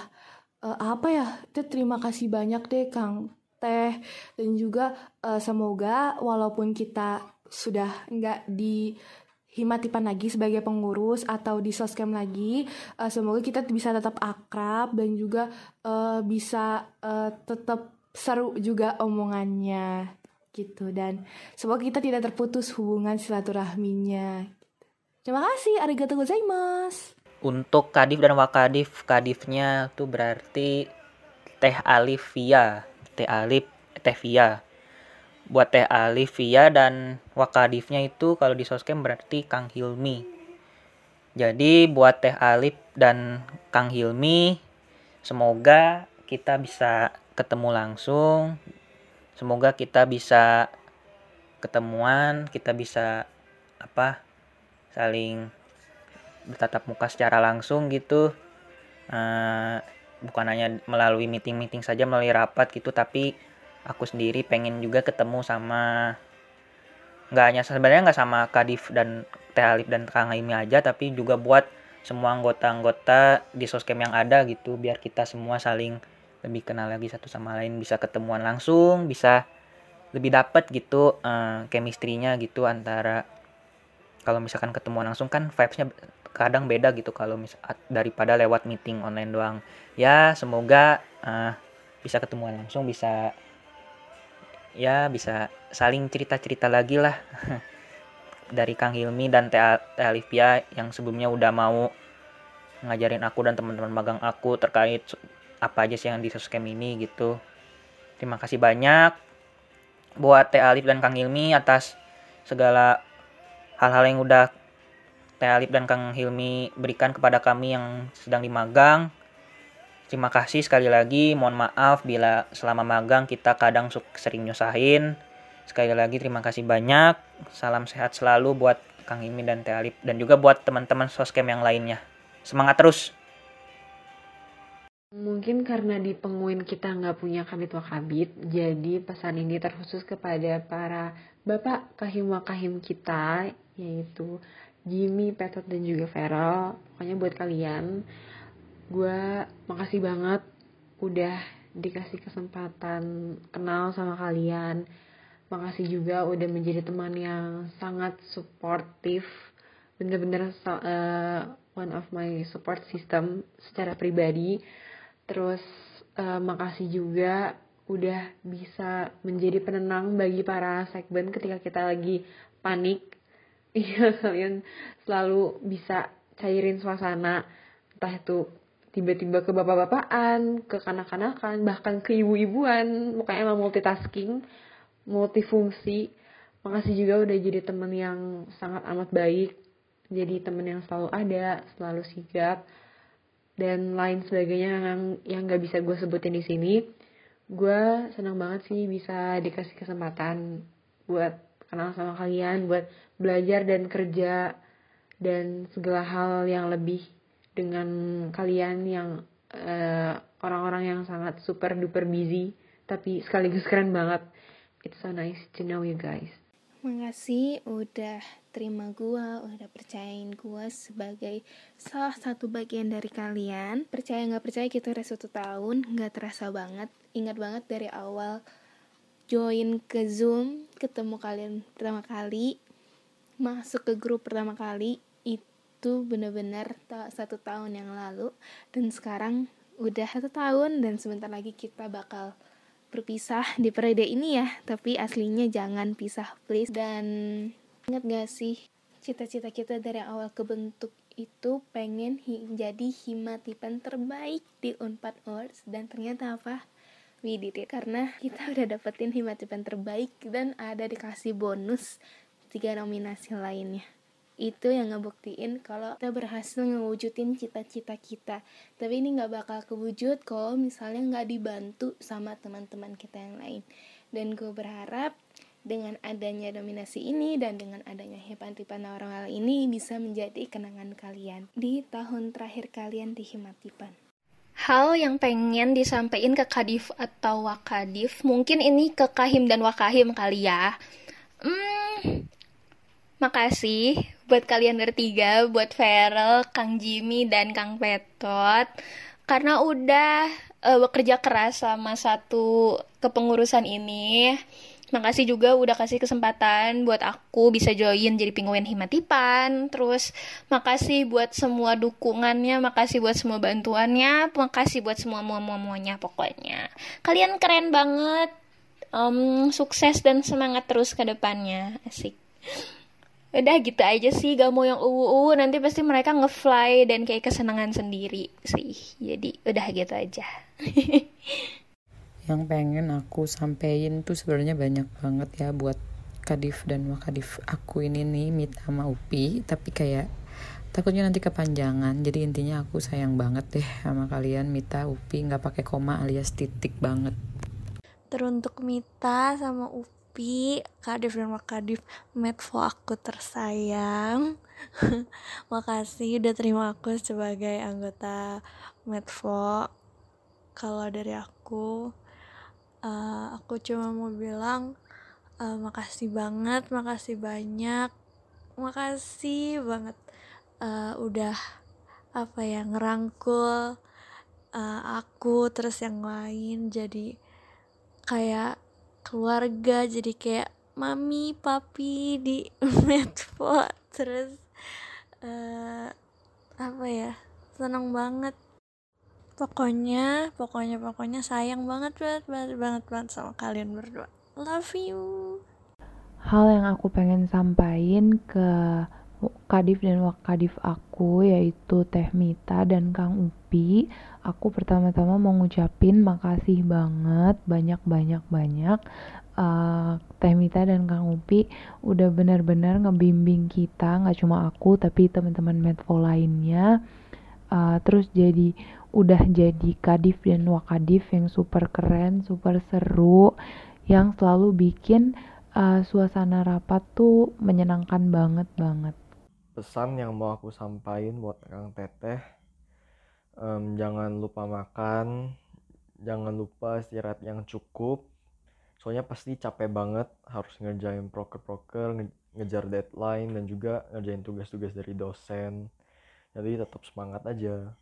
uh, apa ya terima kasih banyak deh Kang Teh dan juga uh, semoga walaupun kita sudah nggak di Himatipan lagi sebagai pengurus atau di soskem lagi uh, semoga kita bisa tetap akrab dan juga uh, bisa uh, tetap seru juga omongannya gitu. Dan semoga kita tidak terputus hubungan silaturahminya. Terima kasih. Arigatou gozaimasu. Untuk kadif dan wakadif kadifnya tuh berarti teh alif via teh alif teh via buat Teh Alif Via dan Wakadifnya itu kalau di Soskem berarti Kang Hilmi. Jadi buat Teh Alif dan Kang Hilmi semoga kita bisa ketemu langsung. Semoga kita bisa ketemuan, kita bisa apa? saling bertatap muka secara langsung gitu. Uh, bukan hanya melalui meeting-meeting saja melalui rapat gitu tapi aku sendiri pengen juga ketemu sama nggak hanya sebenarnya nggak sama Kadif dan Teh dan Kang Aimi aja tapi juga buat semua anggota-anggota di soskem yang ada gitu biar kita semua saling lebih kenal lagi satu sama lain bisa ketemuan langsung bisa lebih dapat gitu uh, gitu antara kalau misalkan ketemuan langsung kan vibes-nya kadang beda gitu kalau misal daripada lewat meeting online doang. Ya semoga uh, bisa ketemuan langsung bisa ya bisa saling cerita-cerita lagi lah dari Kang Hilmi dan Teh Alivia yang sebelumnya udah mau ngajarin aku dan teman-teman magang aku terkait apa aja sih yang di Soskem ini gitu. Terima kasih banyak buat Teh Alif dan Kang Hilmi atas segala hal-hal yang udah Teh Alif dan Kang Hilmi berikan kepada kami yang sedang dimagang. Terima kasih sekali lagi, mohon maaf bila selama magang kita kadang sering nyusahin. Sekali lagi terima kasih banyak. Salam sehat selalu buat Kang Imi dan Teh Alip dan juga buat teman-teman soskem yang lainnya. Semangat terus. Mungkin karena di penguin kita nggak punya kabit wakabit, jadi pesan ini terkhusus kepada para bapak kahim wakahim kita, yaitu Jimmy, Petot, dan juga Feral. Pokoknya buat kalian, gue makasih banget udah dikasih kesempatan kenal sama kalian. Makasih juga udah menjadi teman yang sangat supportive bener-bener uh, one of my support system secara pribadi. Terus uh, makasih juga udah bisa menjadi penenang bagi para segmen ketika kita lagi panik. Iya kalian selalu bisa cairin suasana. Entah itu tiba-tiba ke bapak-bapakan, ke kanak-kanakan, bahkan ke ibu-ibuan, pokoknya emang multitasking, multifungsi. Makasih juga udah jadi temen yang sangat amat baik, jadi temen yang selalu ada, selalu sigap, dan lain sebagainya yang yang nggak bisa gue sebutin di sini. Gue senang banget sih bisa dikasih kesempatan buat kenal sama kalian, buat belajar dan kerja dan segala hal yang lebih dengan kalian yang eh, orang-orang yang sangat super duper busy tapi sekaligus keren banget. It's so nice to know you guys. Makasih udah terima gua, udah percayain gua sebagai salah satu bagian dari kalian. Percaya nggak percaya kita udah satu tahun, nggak terasa banget. Ingat banget dari awal join ke Zoom, ketemu kalian pertama kali, masuk ke grup pertama kali, itu benar-benar satu tahun yang lalu. Dan sekarang udah satu tahun dan sebentar lagi kita bakal berpisah di periode ini ya. Tapi aslinya jangan pisah please. Dan ingat gak sih cita-cita kita dari awal kebentuk itu pengen hi jadi himatipan terbaik di Unpad Awards. Dan ternyata apa? We did it. Karena kita udah dapetin himatipan terbaik dan ada dikasih bonus tiga nominasi lainnya itu yang ngebuktiin kalau kita berhasil ngewujudin cita-cita kita tapi ini nggak bakal kewujud kalau misalnya nggak dibantu sama teman-teman kita yang lain dan gue berharap dengan adanya dominasi ini dan dengan adanya Hepatipan Nawarawala ini bisa menjadi kenangan kalian di tahun terakhir kalian di Himatipan. hal yang pengen disampaikan ke Kadif atau Wakadif. Mungkin ini ke Kahim dan Wakahim kali ya. Hmm, makasih buat kalian bertiga, buat Feral, Kang Jimmy, dan Kang Petot. Karena udah uh, bekerja keras sama satu kepengurusan ini. Makasih juga udah kasih kesempatan buat aku bisa join jadi penguin Himatipan. Terus makasih buat semua dukungannya, makasih buat semua bantuannya, makasih buat semua muamuanya pokoknya. Kalian keren banget. Um, sukses dan semangat terus ke depannya. Asik. Udah gitu aja sih, gak mau yang uwu-uwu, nanti pasti mereka ngefly dan kayak kesenangan sendiri sih. Jadi udah gitu aja. yang pengen aku sampein tuh sebenarnya banyak banget ya buat Kadif dan Wakadif aku ini nih Mita sama Upi. Tapi kayak takutnya nanti kepanjangan. Jadi intinya aku sayang banget deh sama kalian Mita Upi. Nggak pakai koma alias titik banget. Teruntuk Mita sama Upi Kadif dan Wakadif Medfo aku tersayang. Makasih udah terima aku sebagai anggota Medfo kalau dari aku uh, aku cuma mau bilang uh, makasih banget makasih banyak. Makasih banget uh, udah apa ya ngerangkul uh, aku terus yang lain. Jadi kayak keluarga jadi kayak mami papi di medpo terus uh, apa ya seneng banget. Pokoknya pokoknya pokoknya sayang banget banget banget banget, banget sama kalian berdua. Love you. Hal yang aku pengen sampaikan ke Kadif dan Wakadif aku yaitu Teh Mita dan Kang Upi aku pertama-tama mau ngucapin makasih banget banyak-banyak banyak uh, Teh Mita dan Kang Upi udah benar-benar ngebimbing kita nggak cuma aku tapi teman-teman Medfo lainnya uh, terus jadi udah jadi kadif dan wakadif yang super keren, super seru, yang selalu bikin uh, suasana rapat tuh menyenangkan banget banget. Pesan yang mau aku sampaikan buat Kang Teteh, um, jangan lupa makan, jangan lupa istirahat yang cukup. Soalnya pasti capek banget harus ngerjain proker-proker, ngejar deadline dan juga ngerjain tugas-tugas dari dosen. Jadi tetap semangat aja.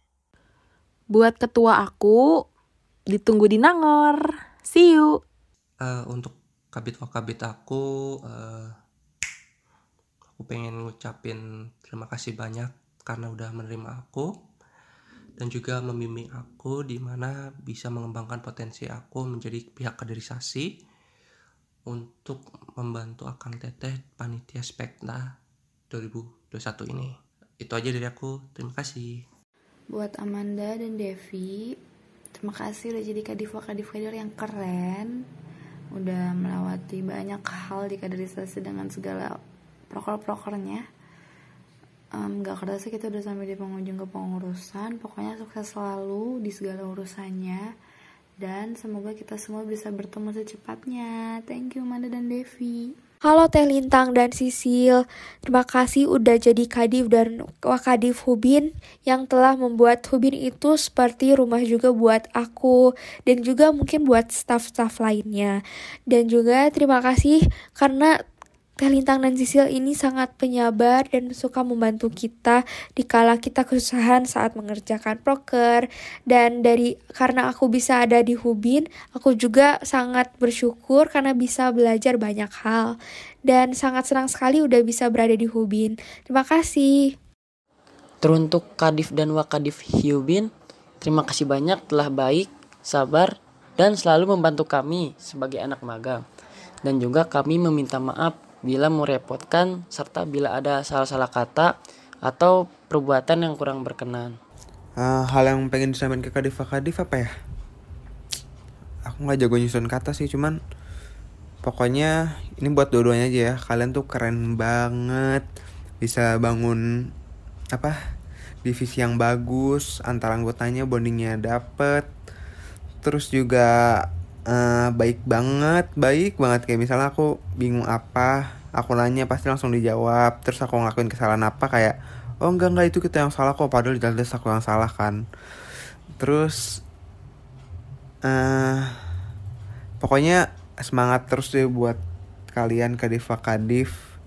Buat ketua aku, ditunggu di Nangor. See you. Uh, untuk kabit wakabit aku, uh, aku pengen ngucapin terima kasih banyak karena udah menerima aku dan juga membimbing aku di mana bisa mengembangkan potensi aku menjadi pihak kaderisasi untuk membantu akan teteh panitia spekta 2021 ini. Itu aja dari aku. Terima kasih buat Amanda dan Devi terima kasih udah jadi kadif kader yang keren udah melewati banyak hal di kaderisasi dengan segala proker-prokernya. Um, gak kerasa kita udah sampai di pengunjung ke pengurusan pokoknya sukses selalu di segala urusannya. Dan semoga kita semua bisa bertemu secepatnya. Thank you Amanda dan Devi. Halo Teh Lintang dan Sisil, terima kasih udah jadi Kadif dan Wakadif Hubin yang telah membuat Hubin itu seperti rumah juga buat aku dan juga mungkin buat staff-staff lainnya. Dan juga terima kasih karena Teh Lintang dan Sisil ini sangat penyabar dan suka membantu kita di kala kita kesusahan saat mengerjakan proker dan dari karena aku bisa ada di Hubin, aku juga sangat bersyukur karena bisa belajar banyak hal dan sangat senang sekali udah bisa berada di Hubin. Terima kasih. Teruntuk Kadif dan Wakadif Hubin, terima kasih banyak telah baik, sabar, dan selalu membantu kami sebagai anak magang. Dan juga kami meminta maaf bila merepotkan serta bila ada salah-salah kata atau perbuatan yang kurang berkenan. Uh, hal yang pengen disampaikan ke Kadif Kadif apa ya? Aku nggak jago nyusun kata sih, cuman pokoknya ini buat dua-duanya aja ya. Kalian tuh keren banget, bisa bangun apa divisi yang bagus, antara anggotanya bondingnya dapet, terus juga uh, baik banget baik banget kayak misalnya aku bingung apa aku nanya pasti langsung dijawab. Terus aku ngelakuin kesalahan apa kayak oh enggak enggak itu kita yang salah kok padahal jelas aku yang salah kan. Terus uh, pokoknya semangat terus deh buat kalian Kadifa Kadif.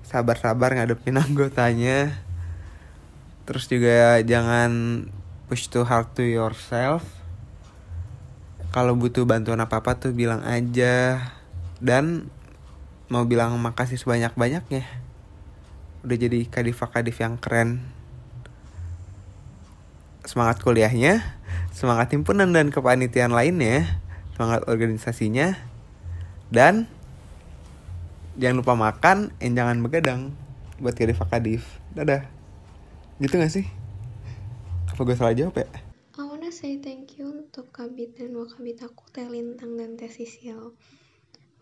Sabar-sabar ngadepin anggotanya. Terus juga jangan push too hard to yourself. Kalau butuh bantuan apa apa tuh bilang aja. Dan mau bilang makasih sebanyak banyaknya udah jadi kadif kadif yang keren. Semangat kuliahnya semangat himpunan dan kepanitiaan lainnya semangat organisasinya dan jangan lupa makan dan jangan begadang buat kadif kadif dadah. Gitu gak sih? Apa gue salah jawab ya? I wanna say thank you untuk kabit dan wakabit aku Teh Lintang dan Teh Sisil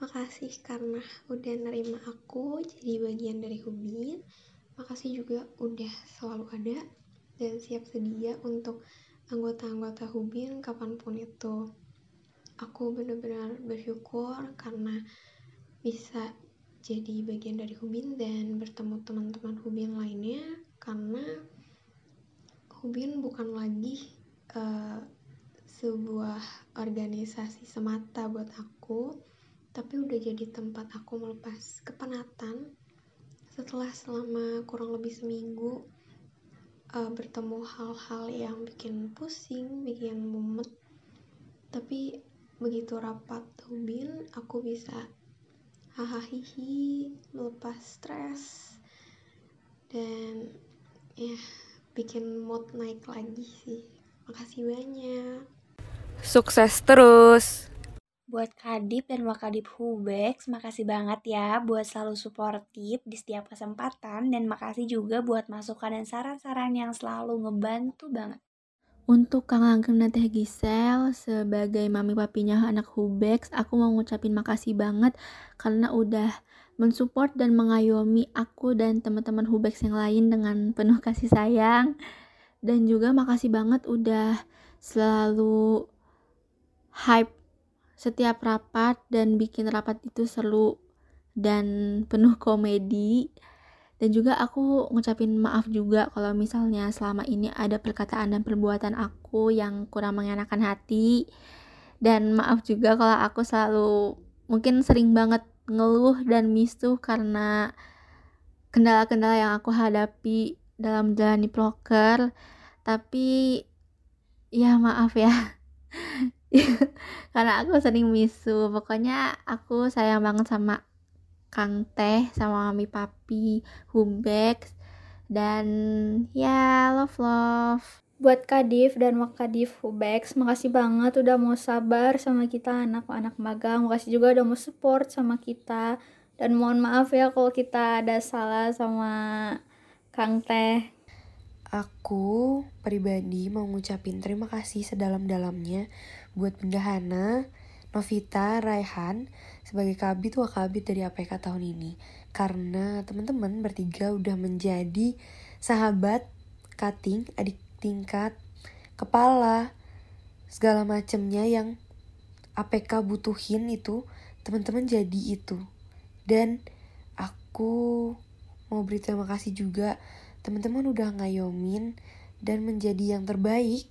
makasih karena udah nerima aku jadi bagian dari Hubin makasih juga udah selalu ada dan siap sedia untuk anggota-anggota Hubin kapan pun itu. Aku benar-benar bersyukur karena bisa jadi bagian dari Hubin dan bertemu teman-teman Hubin lainnya karena Hubin bukan lagi uh, sebuah organisasi semata buat aku tapi udah jadi tempat aku melepas kepenatan setelah selama kurang lebih seminggu uh, bertemu hal-hal yang bikin pusing, bikin mumet. Tapi begitu rapat Hubin aku bisa hahaha melepas stres dan ya bikin mood naik lagi sih. Makasih banyak. Sukses terus Buat Kadip dan Wakadip Hubex, makasih banget ya buat selalu suportif di setiap kesempatan dan makasih juga buat masukan dan saran-saran yang selalu ngebantu banget. Untuk Kang Langgeng dan Teh Gisel, sebagai mami papinya anak Hubex, aku mau ngucapin makasih banget karena udah mensupport dan mengayomi aku dan teman-teman Hubex yang lain dengan penuh kasih sayang. Dan juga makasih banget udah selalu hype setiap rapat dan bikin rapat itu seru dan penuh komedi. Dan juga aku ngucapin maaf juga kalau misalnya selama ini ada perkataan dan perbuatan aku yang kurang mengenakan hati. Dan maaf juga kalau aku selalu mungkin sering banget ngeluh dan misuh karena kendala-kendala yang aku hadapi dalam menjalani proker. Tapi ya maaf ya karena aku sering misu. Pokoknya aku sayang banget sama Kang Teh sama Mami Papi Humbex dan ya love love. Buat Kadif dan Wakadif Hubex makasih banget udah mau sabar sama kita anak-anak magang. Makasih juga udah mau support sama kita. Dan mohon maaf ya kalau kita ada salah sama Kang Teh. Aku pribadi mau ngucapin terima kasih sedalam-dalamnya buat Bendahana, Novita, Raihan sebagai kabit wakabit dari APK tahun ini. Karena teman-teman bertiga udah menjadi sahabat, cutting, adik tingkat, kepala, segala macemnya yang APK butuhin itu teman-teman jadi itu. Dan aku mau beri terima kasih juga teman-teman udah ngayomin dan menjadi yang terbaik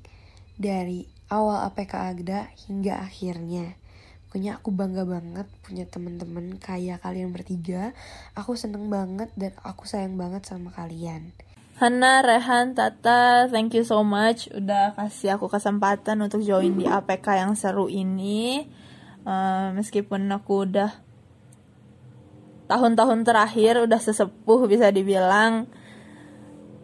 dari awal APK Agda hingga akhirnya. Pokoknya aku bangga banget punya teman-teman kayak kalian bertiga. Aku seneng banget dan aku sayang banget sama kalian. Hana, Rehan, Tata, thank you so much udah kasih aku kesempatan untuk join di APK yang seru ini. Uh, meskipun aku udah tahun-tahun terakhir udah sesepuh bisa dibilang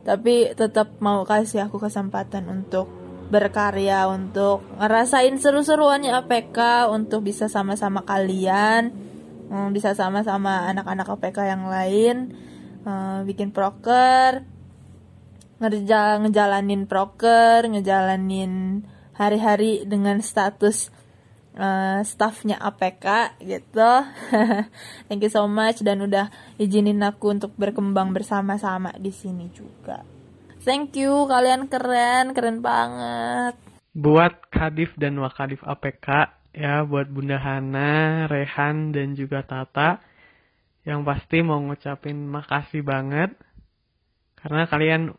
tapi tetap mau kasih aku kesempatan untuk berkarya untuk ngerasain seru-seruannya APK untuk bisa sama-sama kalian hmm, bisa sama-sama anak-anak APK yang lain hmm, bikin proker ngerja ngejalanin proker ngejalanin hari-hari dengan status uh, staffnya APK gitu. Thank you so much dan udah izinin aku untuk berkembang bersama-sama di sini juga. Thank you, kalian keren, keren banget. Buat Kadif dan Wakadif APK ya, buat Bunda Hana, Rehan dan juga Tata yang pasti mau ngucapin makasih banget karena kalian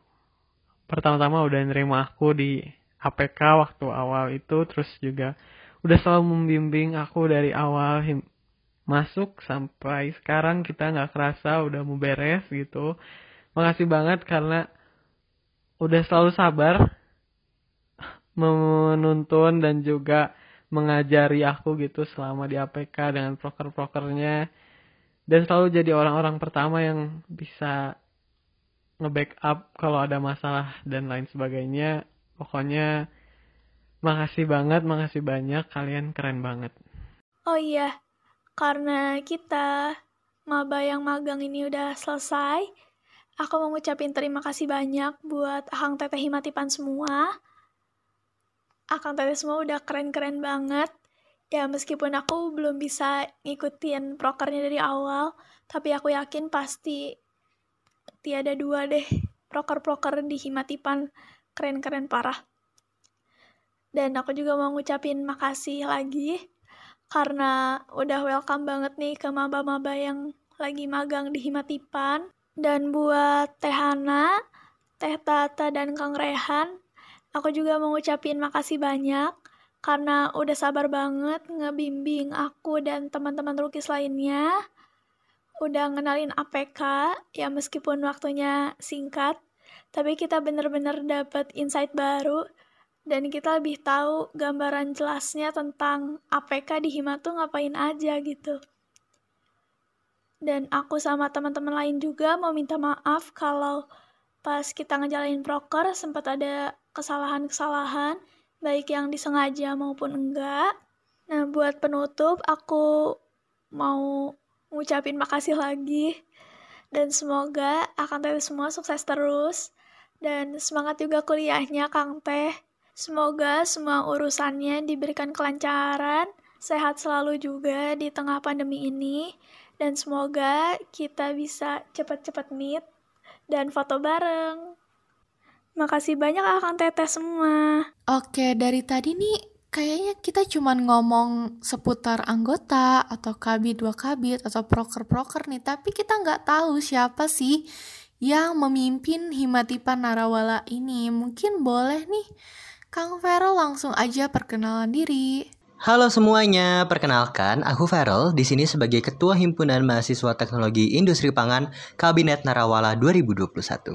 pertama-tama udah nerima aku di APK waktu awal itu terus juga udah selalu membimbing aku dari awal masuk sampai sekarang kita nggak kerasa udah mau beres gitu makasih banget karena udah selalu sabar menuntun dan juga mengajari aku gitu selama di APK dengan proker-prokernya. Dan selalu jadi orang-orang pertama yang bisa nge-backup kalau ada masalah dan lain sebagainya. Pokoknya makasih banget makasih banyak. Kalian keren banget. Oh iya karena kita maba yang magang ini udah selesai, aku mau ngucapin terima kasih banyak buat Akang Teteh Himatipan semua. Akang Teteh semua udah keren-keren banget. Ya meskipun aku belum bisa ngikutin prokernya dari awal, tapi aku yakin pasti tiada dua deh proker-proker di Himatipan keren-keren parah. Dan aku juga mau ngucapin makasih lagi karena udah welcome banget nih ke maba-maba yang lagi magang di Himatipan. Dan buat Teh Hana, Teh Tata, dan Kang Rehan, aku juga mau ngucapin makasih banyak karena udah sabar banget ngebimbing aku dan teman-teman lukis lainnya. Udah ngenalin APK, ya meskipun waktunya singkat, tapi kita bener-bener dapet insight baru dan kita lebih tahu gambaran jelasnya tentang APK di Hima tuh ngapain aja gitu. Dan aku sama teman-teman lain juga mau minta maaf kalau pas kita ngejalanin proker sempat ada kesalahan-kesalahan, baik yang disengaja maupun enggak. Nah, buat penutup, aku mau ngucapin makasih lagi. Dan semoga akan teh semua sukses terus. Dan semangat juga kuliahnya, Kang Teh. Semoga semua urusannya diberikan kelancaran, sehat selalu juga di tengah pandemi ini, dan semoga kita bisa cepat-cepat meet dan foto bareng. Makasih banyak akan teteh semua. Oke, dari tadi nih kayaknya kita cuman ngomong seputar anggota atau kabit dua kabit atau proker-proker nih, tapi kita nggak tahu siapa sih yang memimpin Himatipan Narawala ini. Mungkin boleh nih Kang Vero langsung aja perkenalan diri. Halo semuanya, perkenalkan aku Farel di sini sebagai Ketua Himpunan Mahasiswa Teknologi Industri Pangan Kabinet Narawala 2021.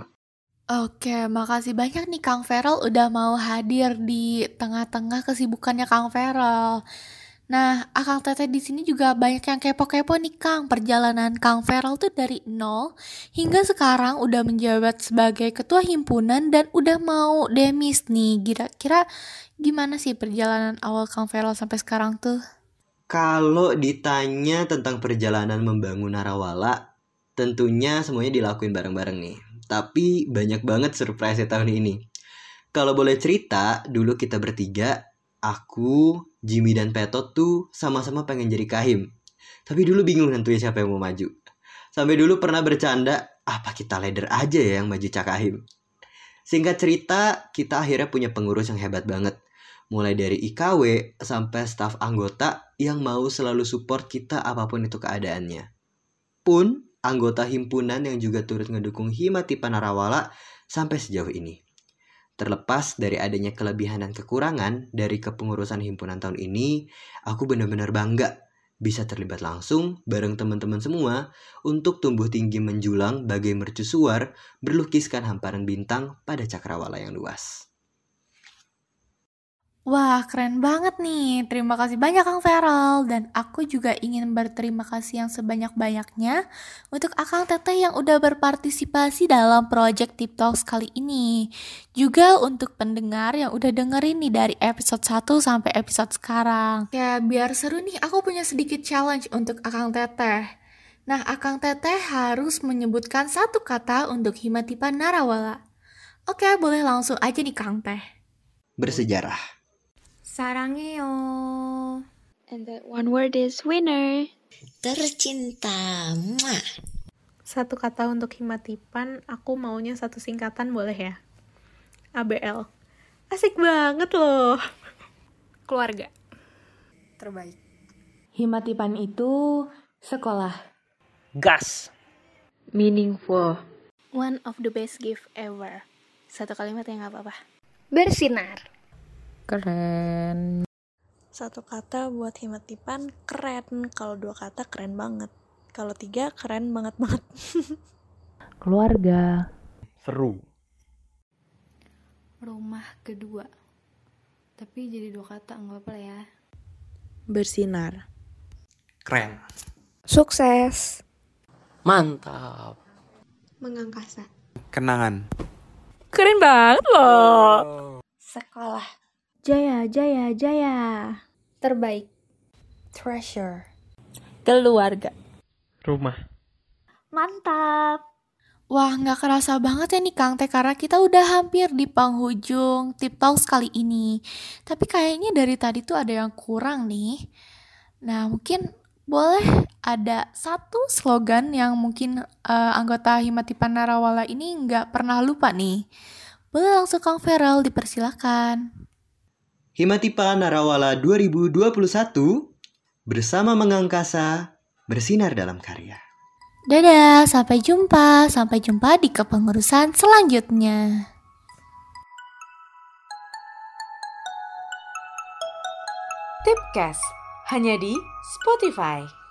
Oke, makasih banyak nih Kang Feral udah mau hadir di tengah-tengah kesibukannya Kang Feral. Nah, Akang Teteh di sini juga banyak yang kepo-kepo nih Kang. Perjalanan Kang Feral tuh dari nol hingga sekarang udah menjabat sebagai ketua himpunan dan udah mau demis nih. Kira-kira gimana sih perjalanan awal Kang Feral sampai sekarang tuh? Kalau ditanya tentang perjalanan membangun Narawala, tentunya semuanya dilakuin bareng-bareng nih. Tapi banyak banget surprise tahun ini. Kalau boleh cerita, dulu kita bertiga, aku, Jimmy dan Petot tuh sama-sama pengen jadi kahim. Tapi dulu bingung nentuin siapa yang mau maju. Sampai dulu pernah bercanda, apa kita leader aja ya yang maju cakahim. Singkat cerita, kita akhirnya punya pengurus yang hebat banget. Mulai dari IKW sampai staf anggota yang mau selalu support kita apa pun itu keadaannya. Pun anggota himpunan yang juga turut ngedukung Himati Panarawala sampai sejauh ini. Terlepas dari adanya kelebihan dan kekurangan dari kepengurusan himpunan tahun ini, aku benar-benar bangga bisa terlibat langsung bareng teman-teman semua untuk tumbuh tinggi menjulang bagai mercusuar berlukiskan hamparan bintang pada cakrawala yang luas. Wah, keren banget nih. Terima kasih banyak Kang Feral. Dan aku juga ingin berterima kasih yang sebanyak-banyaknya untuk Akang Teteh yang udah berpartisipasi dalam project Tip Talks kali ini. Juga untuk pendengar yang udah dengerin nih dari episode 1 sampai episode sekarang. Ya, biar seru nih, aku punya sedikit challenge untuk Akang Teteh. Nah, Akang Teteh harus menyebutkan satu kata untuk Himatipa Narawala. Oke, boleh langsung aja nih Kang Teh. Bersejarah. Sarangeo. And that one word is winner. Tercinta. Mwah. Satu kata untuk himatipan, aku maunya satu singkatan boleh ya? ABL. Asik banget loh. Keluarga. Terbaik. Himatipan itu sekolah. Gas. Meaningful. One of the best gift ever. Satu kalimat yang gak apa-apa. Bersinar. Keren. Satu kata buat Himatipan keren. Kalau dua kata keren banget. Kalau tiga keren banget banget. Keluarga. Seru. Rumah kedua. Tapi jadi dua kata nggak apa-apa lah ya. Bersinar. Keren. Sukses. Mantap. Mengangkasa. Kenangan. Keren banget loh. Sekolah. Jaya, jaya, jaya. Terbaik. Treasure. Keluarga. Rumah. Mantap. Wah, nggak kerasa banget ya nih Kang Teh karena kita udah hampir di penghujung tip talks kali ini. Tapi kayaknya dari tadi tuh ada yang kurang nih. Nah, mungkin boleh ada satu slogan yang mungkin uh, anggota Himatipan Narawala ini nggak pernah lupa nih. Boleh langsung Kang Feral dipersilakan. Himatipa Narawala 2021 bersama mengangkasa bersinar dalam karya. Dadah, sampai jumpa. Sampai jumpa di kepengurusan selanjutnya. Tipcast hanya di Spotify.